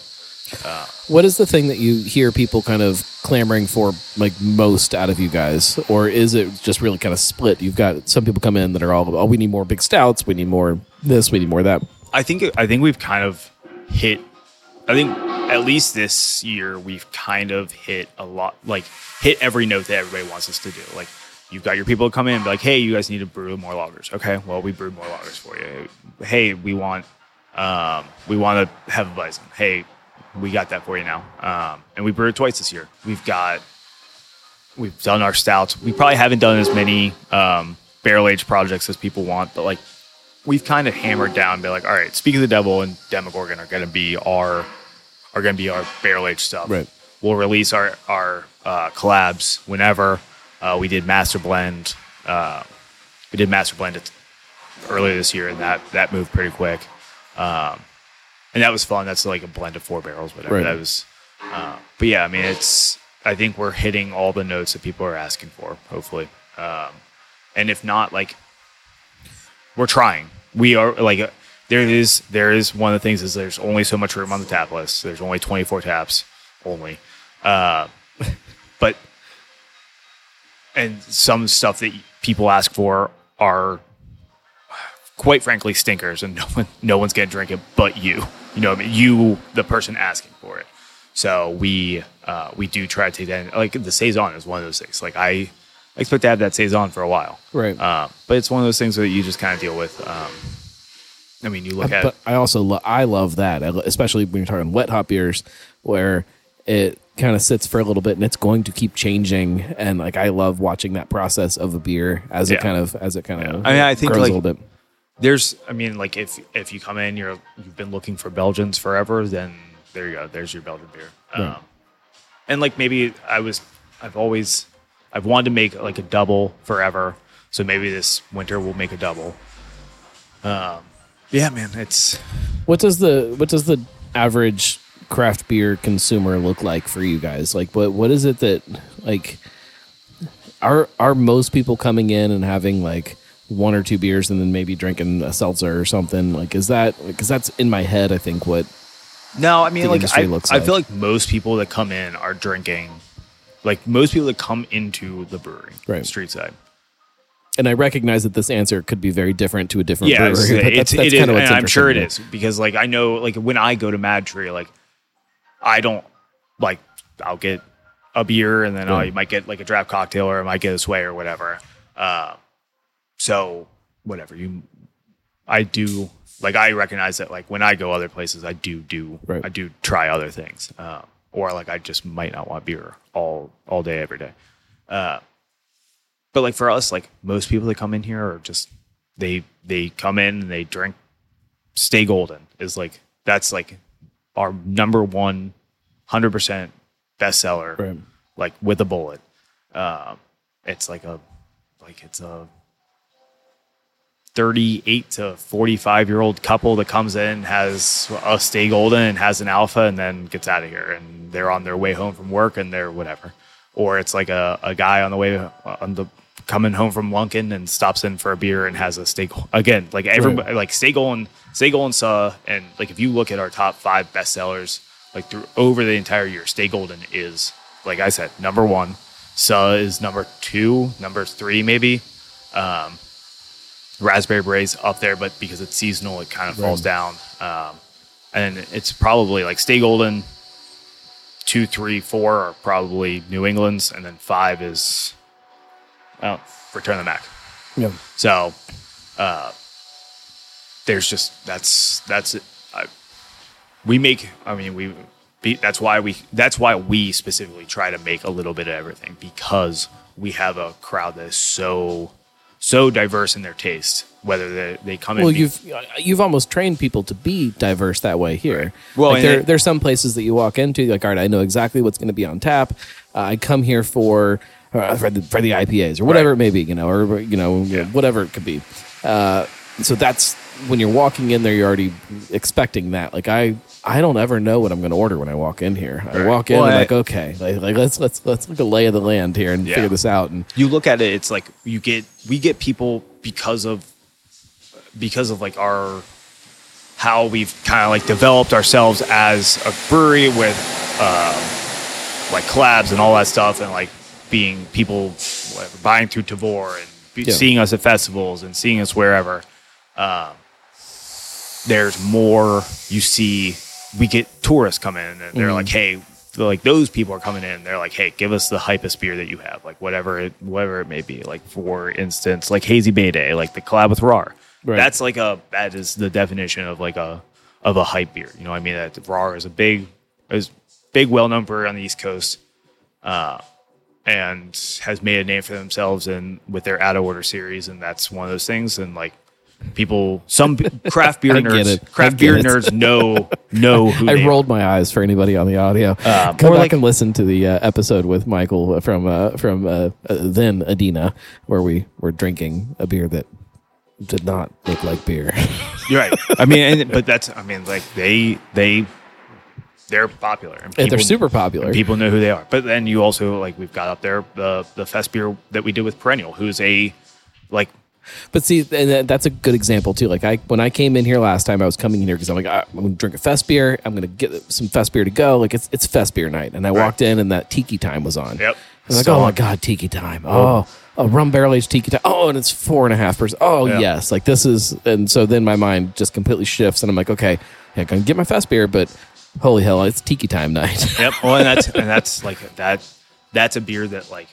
What is the thing that you hear people kind of clamoring for, like most out of you guys, or is it just really kind of split? You've got some people come in that are all, oh, we need more big stouts, we need more this, we need more that. I think I think we've kind of hit. I think at least this year we've kind of hit a lot, like hit every note that everybody wants us to do. Like you've got your people to come in, and be like, "Hey, you guys need to brew more lagers." Okay, well we brewed more lagers for you. Hey, we want um, we want to have a bison. Hey, we got that for you now. Um, and we brewed twice this year. We've got we've done our stouts. We probably haven't done as many um, barrel age projects as people want, but like we've kind of hammered down, be like, all right, Speak of the Devil and Demogorgon are going to be our are going to be our barrel age stuff. Right. We'll release our our uh, collabs whenever. Uh, we did Master Blend. Uh, we did Master Blend it earlier this year, and that that moved pretty quick. Um, and that was fun. That's like a blend of four barrels, whatever. Right. That was. Uh, but yeah, I mean, it's. I think we're hitting all the notes that people are asking for. Hopefully, um, and if not, like we're trying. We are like uh, there is there is one of the things is there's only so much room on the tap list. There's only 24 taps only, uh, but and some stuff that people ask for are quite frankly stinkers, and no one no one's gonna drink it but you. You know, I mean, you the person asking for it. So we uh, we do try to take that. in. Like the saison is one of those things. Like I expect to have that saison for a while. Right. Um, but it's one of those things that you just kind of deal with. Um, I mean, you look at but I also lo- I love that, especially when you're talking wet hop beers, where it kind of sits for a little bit and it's going to keep changing. And like I love watching that process of a beer as Yeah. it kind of as it kind of I mean, I think, like, a little bit. there's I mean like if if you come in you're you've been looking for Belgians forever then there you go there's your Belgian beer. Um, and like maybe I was I've always I've wanted to make like a double forever. So maybe this winter we'll make a double. Um yeah man it's What does the what does the average craft beer consumer look like for you guys? Like what what is it that like are are most people coming in and having like one or two beers and then maybe drinking a seltzer or something? Like is that because that's in my head I think what No, I mean, like I, looks I feel like. like most people that come in are drinking, like most people that come into the brewery, Right. Streetside. and I recognize that this answer could be very different to a different Yeah, brewery, it's, but it's, that's, that's it is, kind of what's I'm sure it is because like I know like when I go to MadTree, like I don't like I'll get a beer and then I Yeah. might get like a draft cocktail or I might get a sway or whatever. Uh, so whatever you, I do like I recognize that like when I go other places, I do do Right. I do try other things, uh, or like I just might not want beer all all day every day. Uh, but like for us, like most people that come in here are just they they come in and they drink Stay Golden is like that's like our number one hundred percent bestseller, Right. like with a bullet. Um, it's like a like it's a 38 to 45 year old couple that comes in has a stay golden and has an alpha and then gets out of here and they're on their way home from work and they're whatever or it's like a, a guy on the way on the coming home from Lunken and stops in for a beer and has a steak again like everybody like stay golden stay golden saw and like if you look at our top five bestsellers like through over the entire year stay golden is like i said number one. Suh is number two number three maybe. Um, raspberry berets up there, but because it's seasonal, it kind of falls down. Um, and it's probably like Stay Golden, two, three, four are probably New England's, and then five is well, Return the Mac. Yeah. So uh, there's just that's that's it. I, we make. I mean, we. be- That's why we. That's why we specifically try to make a little bit of everything because we have a crowd that is so so diverse in their taste. Whether they they come in. Well, you've you've almost trained people to be diverse that way here. Well, like there it- there's some places that you walk into, like, all right, I know exactly what's going to be on tap. Uh, I come here for uh, for the for the IPAs or whatever Right. it may be, you know, or you know, whatever it could be. Uh, so that's when you're walking in there, you're already expecting that. Like I, I don't ever know what I'm going to order when I walk in here. I Right. walk in Well, and I- like, okay, like, like let's let's let's look at the lay of the land here and Yeah. figure this out. And you look at it, it's like you get we get people because of because of like our how we've kind of like developed ourselves as a brewery with um, like collabs and all that stuff, and like being people whatever, buying through Tavour and be, Yeah. seeing us at festivals and seeing us wherever. Um, there's more you see. We get tourists come in and they're like, "Hey." they're like those people are coming in. They're like, "Hey, give us the hypest beer that you have, like whatever it, whatever it may be. Like for instance, like Hazy Bay Day, like the collab with RAR. Right. That's like a that is the definition of like a of a hype beer. You know, what I mean that RAR is a big is big well known brewery on the East Coast, uh, and has made a name for themselves and with their out of order series, and that's one of those things. And like people, some craft beer nerds, craft beer it. nerds know know who I rolled my eyes for anybody on the audio. Um, Come or back like- and listen to the uh, episode with Michael from uh, from uh, uh, then Adina, where we were drinking a beer that did not look like beer. You're right. I mean, and, but that's I mean, like they they they're popular and And they're super popular. people know who they are. But then you also like we've got up there the the fest beer that we did with Perennial, who's a like But see, and that's a good example too. Like I, when I came in here last time, I was coming in here because I'm like, "Ah, I'm going to drink a fest beer. I'm going to get some fest beer to go. Like it's it's fest beer night, and I walked in and that tiki time was on. Yep. I was like, oh my god, tiki time. Oh, a rum barrel aged tiki time. Oh, and it's four and a half percent. Oh Yeah. yes, like this is. And so then my mind just completely shifts, and I'm like, okay, yeah, I'm going to get my fest beer, but holy hell, it's tiki time night. Yep. Well, and that's and that's like that. That's a beer that like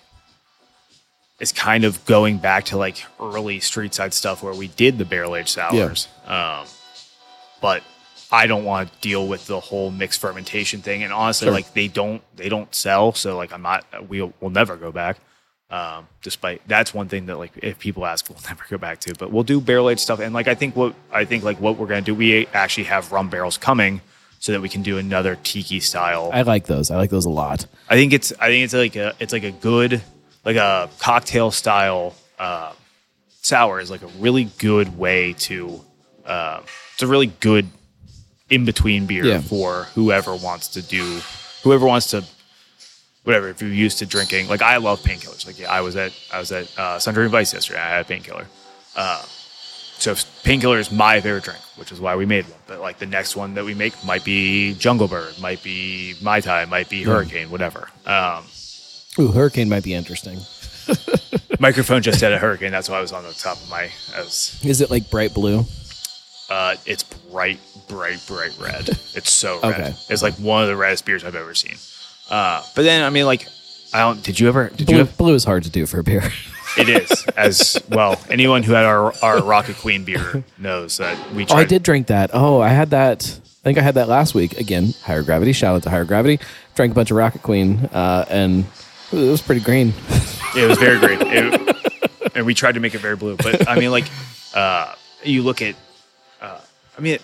is kind of going back to like early Streetside stuff where we did the barrel aged sours. Um, but I don't want to deal with the whole mixed fermentation thing. And honestly, Sure. like they don't they don't sell, so like I'm not. We'll we'll never go back. Um, despite that's one thing that like if people ask, we'll never go back to. But we'll do barrel aged stuff, and like I think what I think like what we're gonna do, we actually have rum barrels coming so that we can do another tiki style. I like those. I like those a lot. I think it's I think it's like a it's like a good like a cocktail style uh, sour is like a really good way to uh, it's a really good in between beer Yeah. for whoever wants to do whoever wants to whatever if you're used to drinking like I love painkillers. Like yeah, I was at I was at uh, Sundry Vice yesterday I had a painkiller. Uh, so painkiller is my favorite drink which is why we made one but like the next one that we make might be Jungle Bird might be Mai Tai might be Hurricane whatever. Um, Ooh, hurricane might be interesting. microphone just said a hurricane. That's why I was on the top of my. I was, Is it like bright blue? uh, it's bright, bright, bright red. It's so red. Okay. It's like one of the reddest beers I've ever seen. Uh, but then I mean, like, I don't. Did you ever? Did you? Blue, Have, blue is hard to do for a beer. it is as well. Anyone who had our our Rocket Queen beer knows that we. Oh, I did drink that. Oh, I had that. I think I had that last week. Again, higher gravity. Shout out to higher gravity. Drank a bunch of Rocket Queen, uh, and it was pretty green. It was very green, It, and we tried to make it very blue. But I mean, like, uh, you look at, uh, I mean,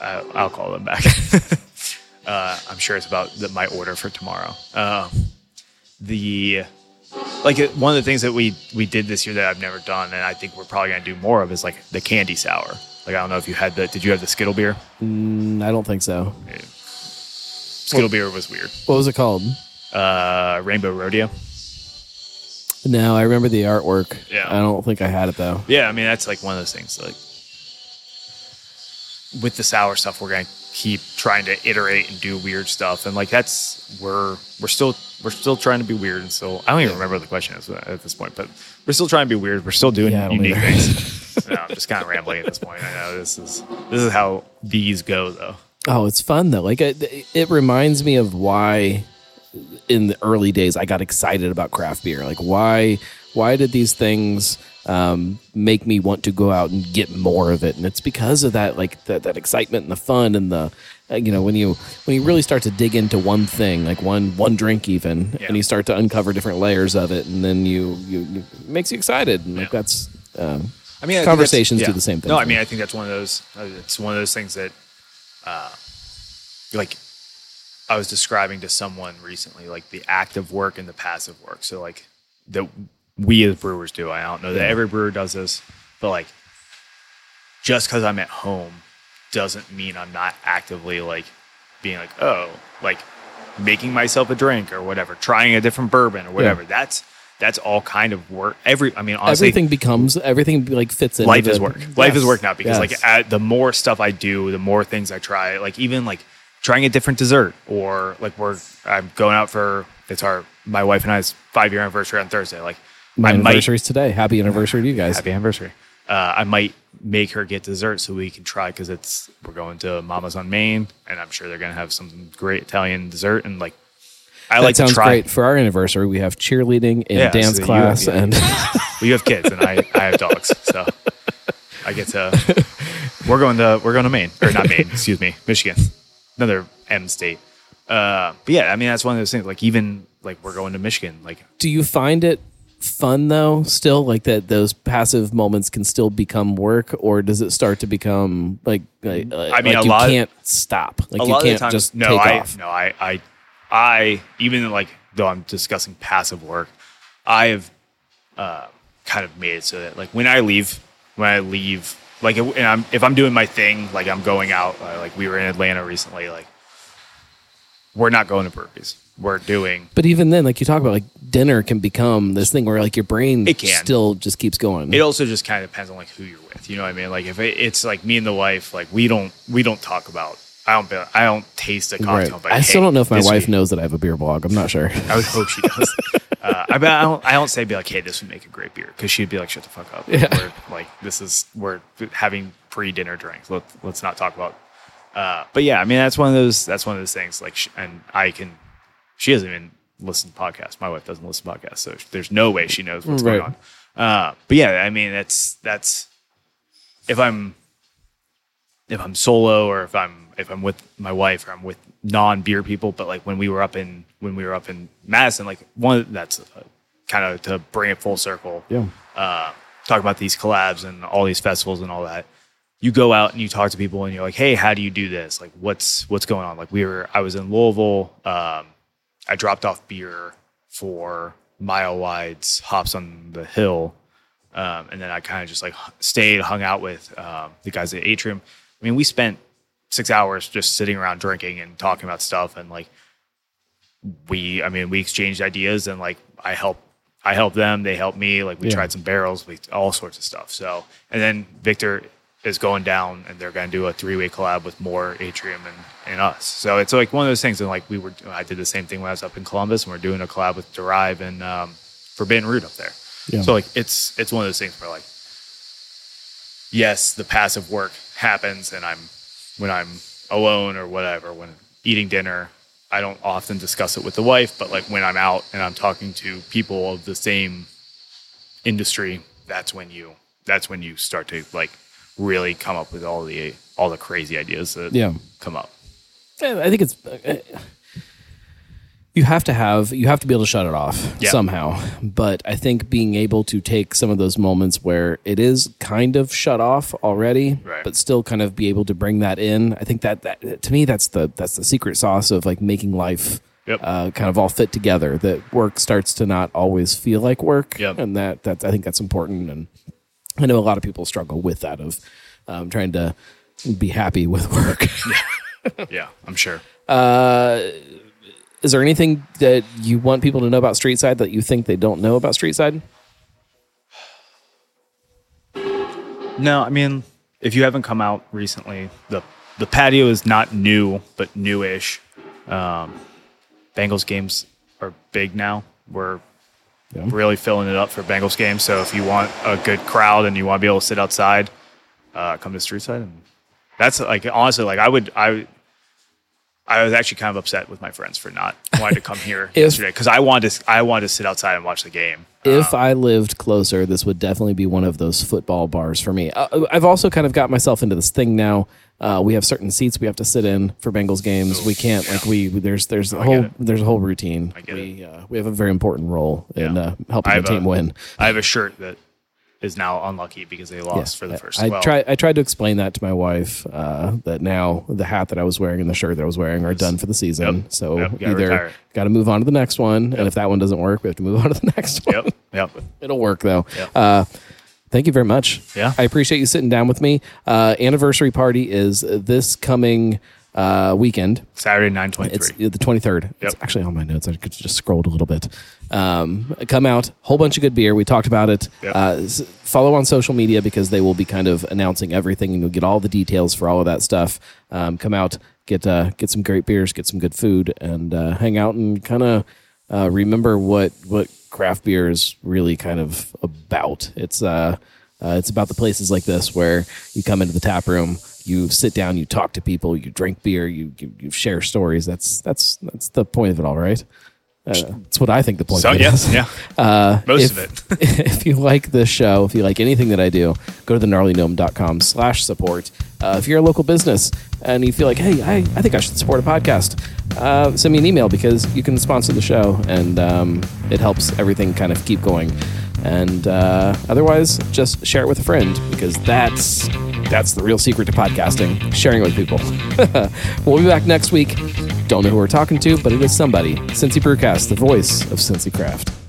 uh, I'll call them back. uh, I'm sure it's about the, my order for tomorrow. Uh, the like one of the things that we we did this year that I've never done, and I think we're probably gonna do more of is like the candy sour. Like I don't know if you had the. Did you have the Skittle beer? Mm, I don't think so. Skittle beer was weird. What was it called? Uh, Rainbow Rodeo. No, I remember the artwork. Yeah. I don't think I had it though. Yeah, I mean that's like one of those things. Like with the sour stuff, we're gonna keep trying to iterate and do weird stuff, and like that's we're we're still we're still trying to be weird, and so I don't even remember what the question is at this point, but we're still trying to be weird. We're still doing Yeah, unique either. things. no, I'm just kind of rambling at this point. I know this is this is how these go though. Oh, it's fun though. Like it, it reminds me of why in the early days I got excited about craft beer. Like why why did these things um, make me want to go out and get more of it? And it's because of that like that, that excitement and the fun and the uh, you know when you when you really start to dig into one thing like one one drink even Yeah. and you start to uncover different layers of it and then you you, you it makes you excited and like that's um, I mean, I Conversations that's- do the same thing No, I mean, me. I think that's one of those. uh, It's one of those things that, uh, like, I was describing to someone recently, like the active work and the passive work. So, like, that we as brewers do. I don't know that every brewer does this, but like, just because I'm at home doesn't mean I'm not actively like being like, oh, like making myself a drink or whatever, trying a different bourbon or whatever. That's that's all kind of work. Every, I mean, honestly, everything becomes everything like fits in life is work. Life is work now because Yes. like at, the more stuff I do, the more things I try. Like even like trying a different dessert or like we're I'm going out for it's our my wife and I's five year anniversary on Thursday. Like My anniversary anniversary's today. Happy anniversary to you guys. happy anniversary. Uh, I might make her get dessert so we can try because it's we're going to Mama's on Main and I'm sure they're gonna have some great Italian dessert and like I that like sounds great. For our anniversary, we have cheerleading and Yeah, dance so class, yeah. and Well, you have kids and I, I have dogs, so I get to. We're going to we're going to Maine or not Maine, excuse me, Michigan, another M state. Uh, but yeah, I mean that's one of those things. Like even like we're going to Michigan. Like do you find it fun though? Still, like that those passive moments can still become work, or does it start to become like? like I mean, like a you lot- can't stop. Like a you lot can't of the times, just no, take I off. no, I I I even like though I'm discussing passive work, I have uh, kind of made it so that like when I leave, when I leave, like if, and I'm, if I'm doing my thing, like I'm going out, uh, like we were in Atlanta recently, like we're not going to Burpees. We're doing But even then, like you talk about, like dinner can become this thing where like your brain It can. still just keeps going. it also just kind of depends on like who you're with. You know what I mean? Like if it, it's like me and the wife, like we don't we don't talk about. I don't be- I don't taste a cocktail. right. and be like, I still don't know if my wife week-" knows that I have a beer blog. I'm not sure. I would hope she does. uh, I, I don't. I don't say be like, "Hey, this would make a great beer," because she'd be like, "Shut the fuck up." Like, Yeah. We're, like this is we're having pre-dinner drinks. Let, let's not talk about. Uh, but yeah, I mean that's one of those. That's one of those things. Like, sh- and I can. She doesn't even listen to podcasts. My wife doesn't listen to podcasts, so there's no way she knows what's going on. Uh, but yeah, I mean that's that's if I'm if I'm solo or if I'm if I'm with my wife or I'm with non beer people. But like when we were up in when we were up in Madison, like one that's uh, kind of to bring it full circle. Yeah. Uh, talk about these collabs and all these festivals and all that. You go out and you talk to people and you're like, hey, how do you do this? Like, what's what's going on? Like, we were I was in Louisville. Um, I dropped off beer for Mile Wide's Hops on the Hill. Um, and then I kind of just like stayed, hung out with um, the guys at Atrium. I mean, we spent six hours just sitting around drinking and talking about stuff, and like we, I mean, we exchanged ideas, and like I helped, I helped them, they helped me. Like we Yeah. tried some barrels, we all sorts of stuff. So, and then Victor is going down, and they're going to do a three way collab with More Atrium and, and us. So it's like one of those things. And like we were, I did the same thing when I was up in Columbus, and we're doing a collab with Derive and um, Forbidden Root up there. Yeah. So like it's it's one of those things where like yes, the passive work happens and I'm when I'm alone or whatever, when eating dinner, I don't often discuss it with the wife, but like when I'm out and I'm talking to people of the same industry, that's when you that's when you start to like really come up with all the all the crazy ideas that Yeah. come up. I think it's uh, you have to have you have to be able to shut it off Yeah. somehow. But I think being able to take some of those moments where it is kind of shut off already, Right. but still kind of be able to bring that in. I think that that to me that's the that's the secret sauce of like making life Yep. uh, kind of all fit together. That work starts to not always feel like work, Yep. and that that I think that's important. And I know a lot of people struggle with that of um, trying to be happy with work. yeah, I'm sure. Is there anything that you want people to know about Streetside that you think they don't know about Streetside? No, I mean, if you haven't come out recently, the the patio is not new, but newish. Um, Bengals games are big now. We're Yeah. really filling it up for Bengals games. So if you want a good crowd and you want to be able to sit outside, uh, come to Streetside. And that's like honestly, like I would, I, I was actually kind of upset with my friends for not wanting to come here If- yesterday because I wanted to, I wanted to sit outside and watch the game. If I lived closer, this would definitely be one of those football bars for me. Uh, I've also kind of got myself into this thing now. Uh, we have certain seats we have to sit in for Bengals games. we can't like we there's there's a I whole there's a whole routine. I get we uh, we have a very important role in Yeah. uh, helping the team a- win. I have a shirt that is now unlucky because they lost for the first. I well, tried. I tried to explain that to my wife uh, that now the hat that I was wearing and the shirt that I was wearing are done for the season. Yep. So Yep, either got to move on to the next one, and if that one doesn't work, we have to move on to the next one. Yep. Yep. It'll work though. Yep. Uh, thank you very much. Yeah. I appreciate you sitting down with me. Uh, anniversary party is this coming uh, weekend. Saturday nine twenty It's the 23rd. It's Yep. actually on my notes. I could just scrolled a little bit. Um, come out, whole bunch of good beer. We talked about it. Yep. Uh, follow on social media because they will be kind of announcing everything and you'll get all the details for all of that stuff. Um, come out, get uh, get some great beers, get some good food, and uh, hang out and kind of uh, remember what what craft beer is really kind of about. It's uh, uh, it's about the places like this where you come into the tap room, you sit down, you talk to people, you drink beer, you you, you share stories. That's that's that's the point of it all, right? Uh, that's what I think the point. So of it yes, is. yeah, Uh, most if, of it. if you like this show, if you like anything that I do, go to thegnarlygnome.com slash support. Uh, if you're a local business and you feel like, hey, I, I think I should support a podcast, uh, send me an email because you can sponsor the show and um, it helps everything kind of keep going. And uh, otherwise, just share it with a friend because that's that's the real secret to podcasting: sharing it with people. we'll be back next week. Don't know who we're talking to, but it is somebody. Cincy Brewcast, the voice of Cincy Craft.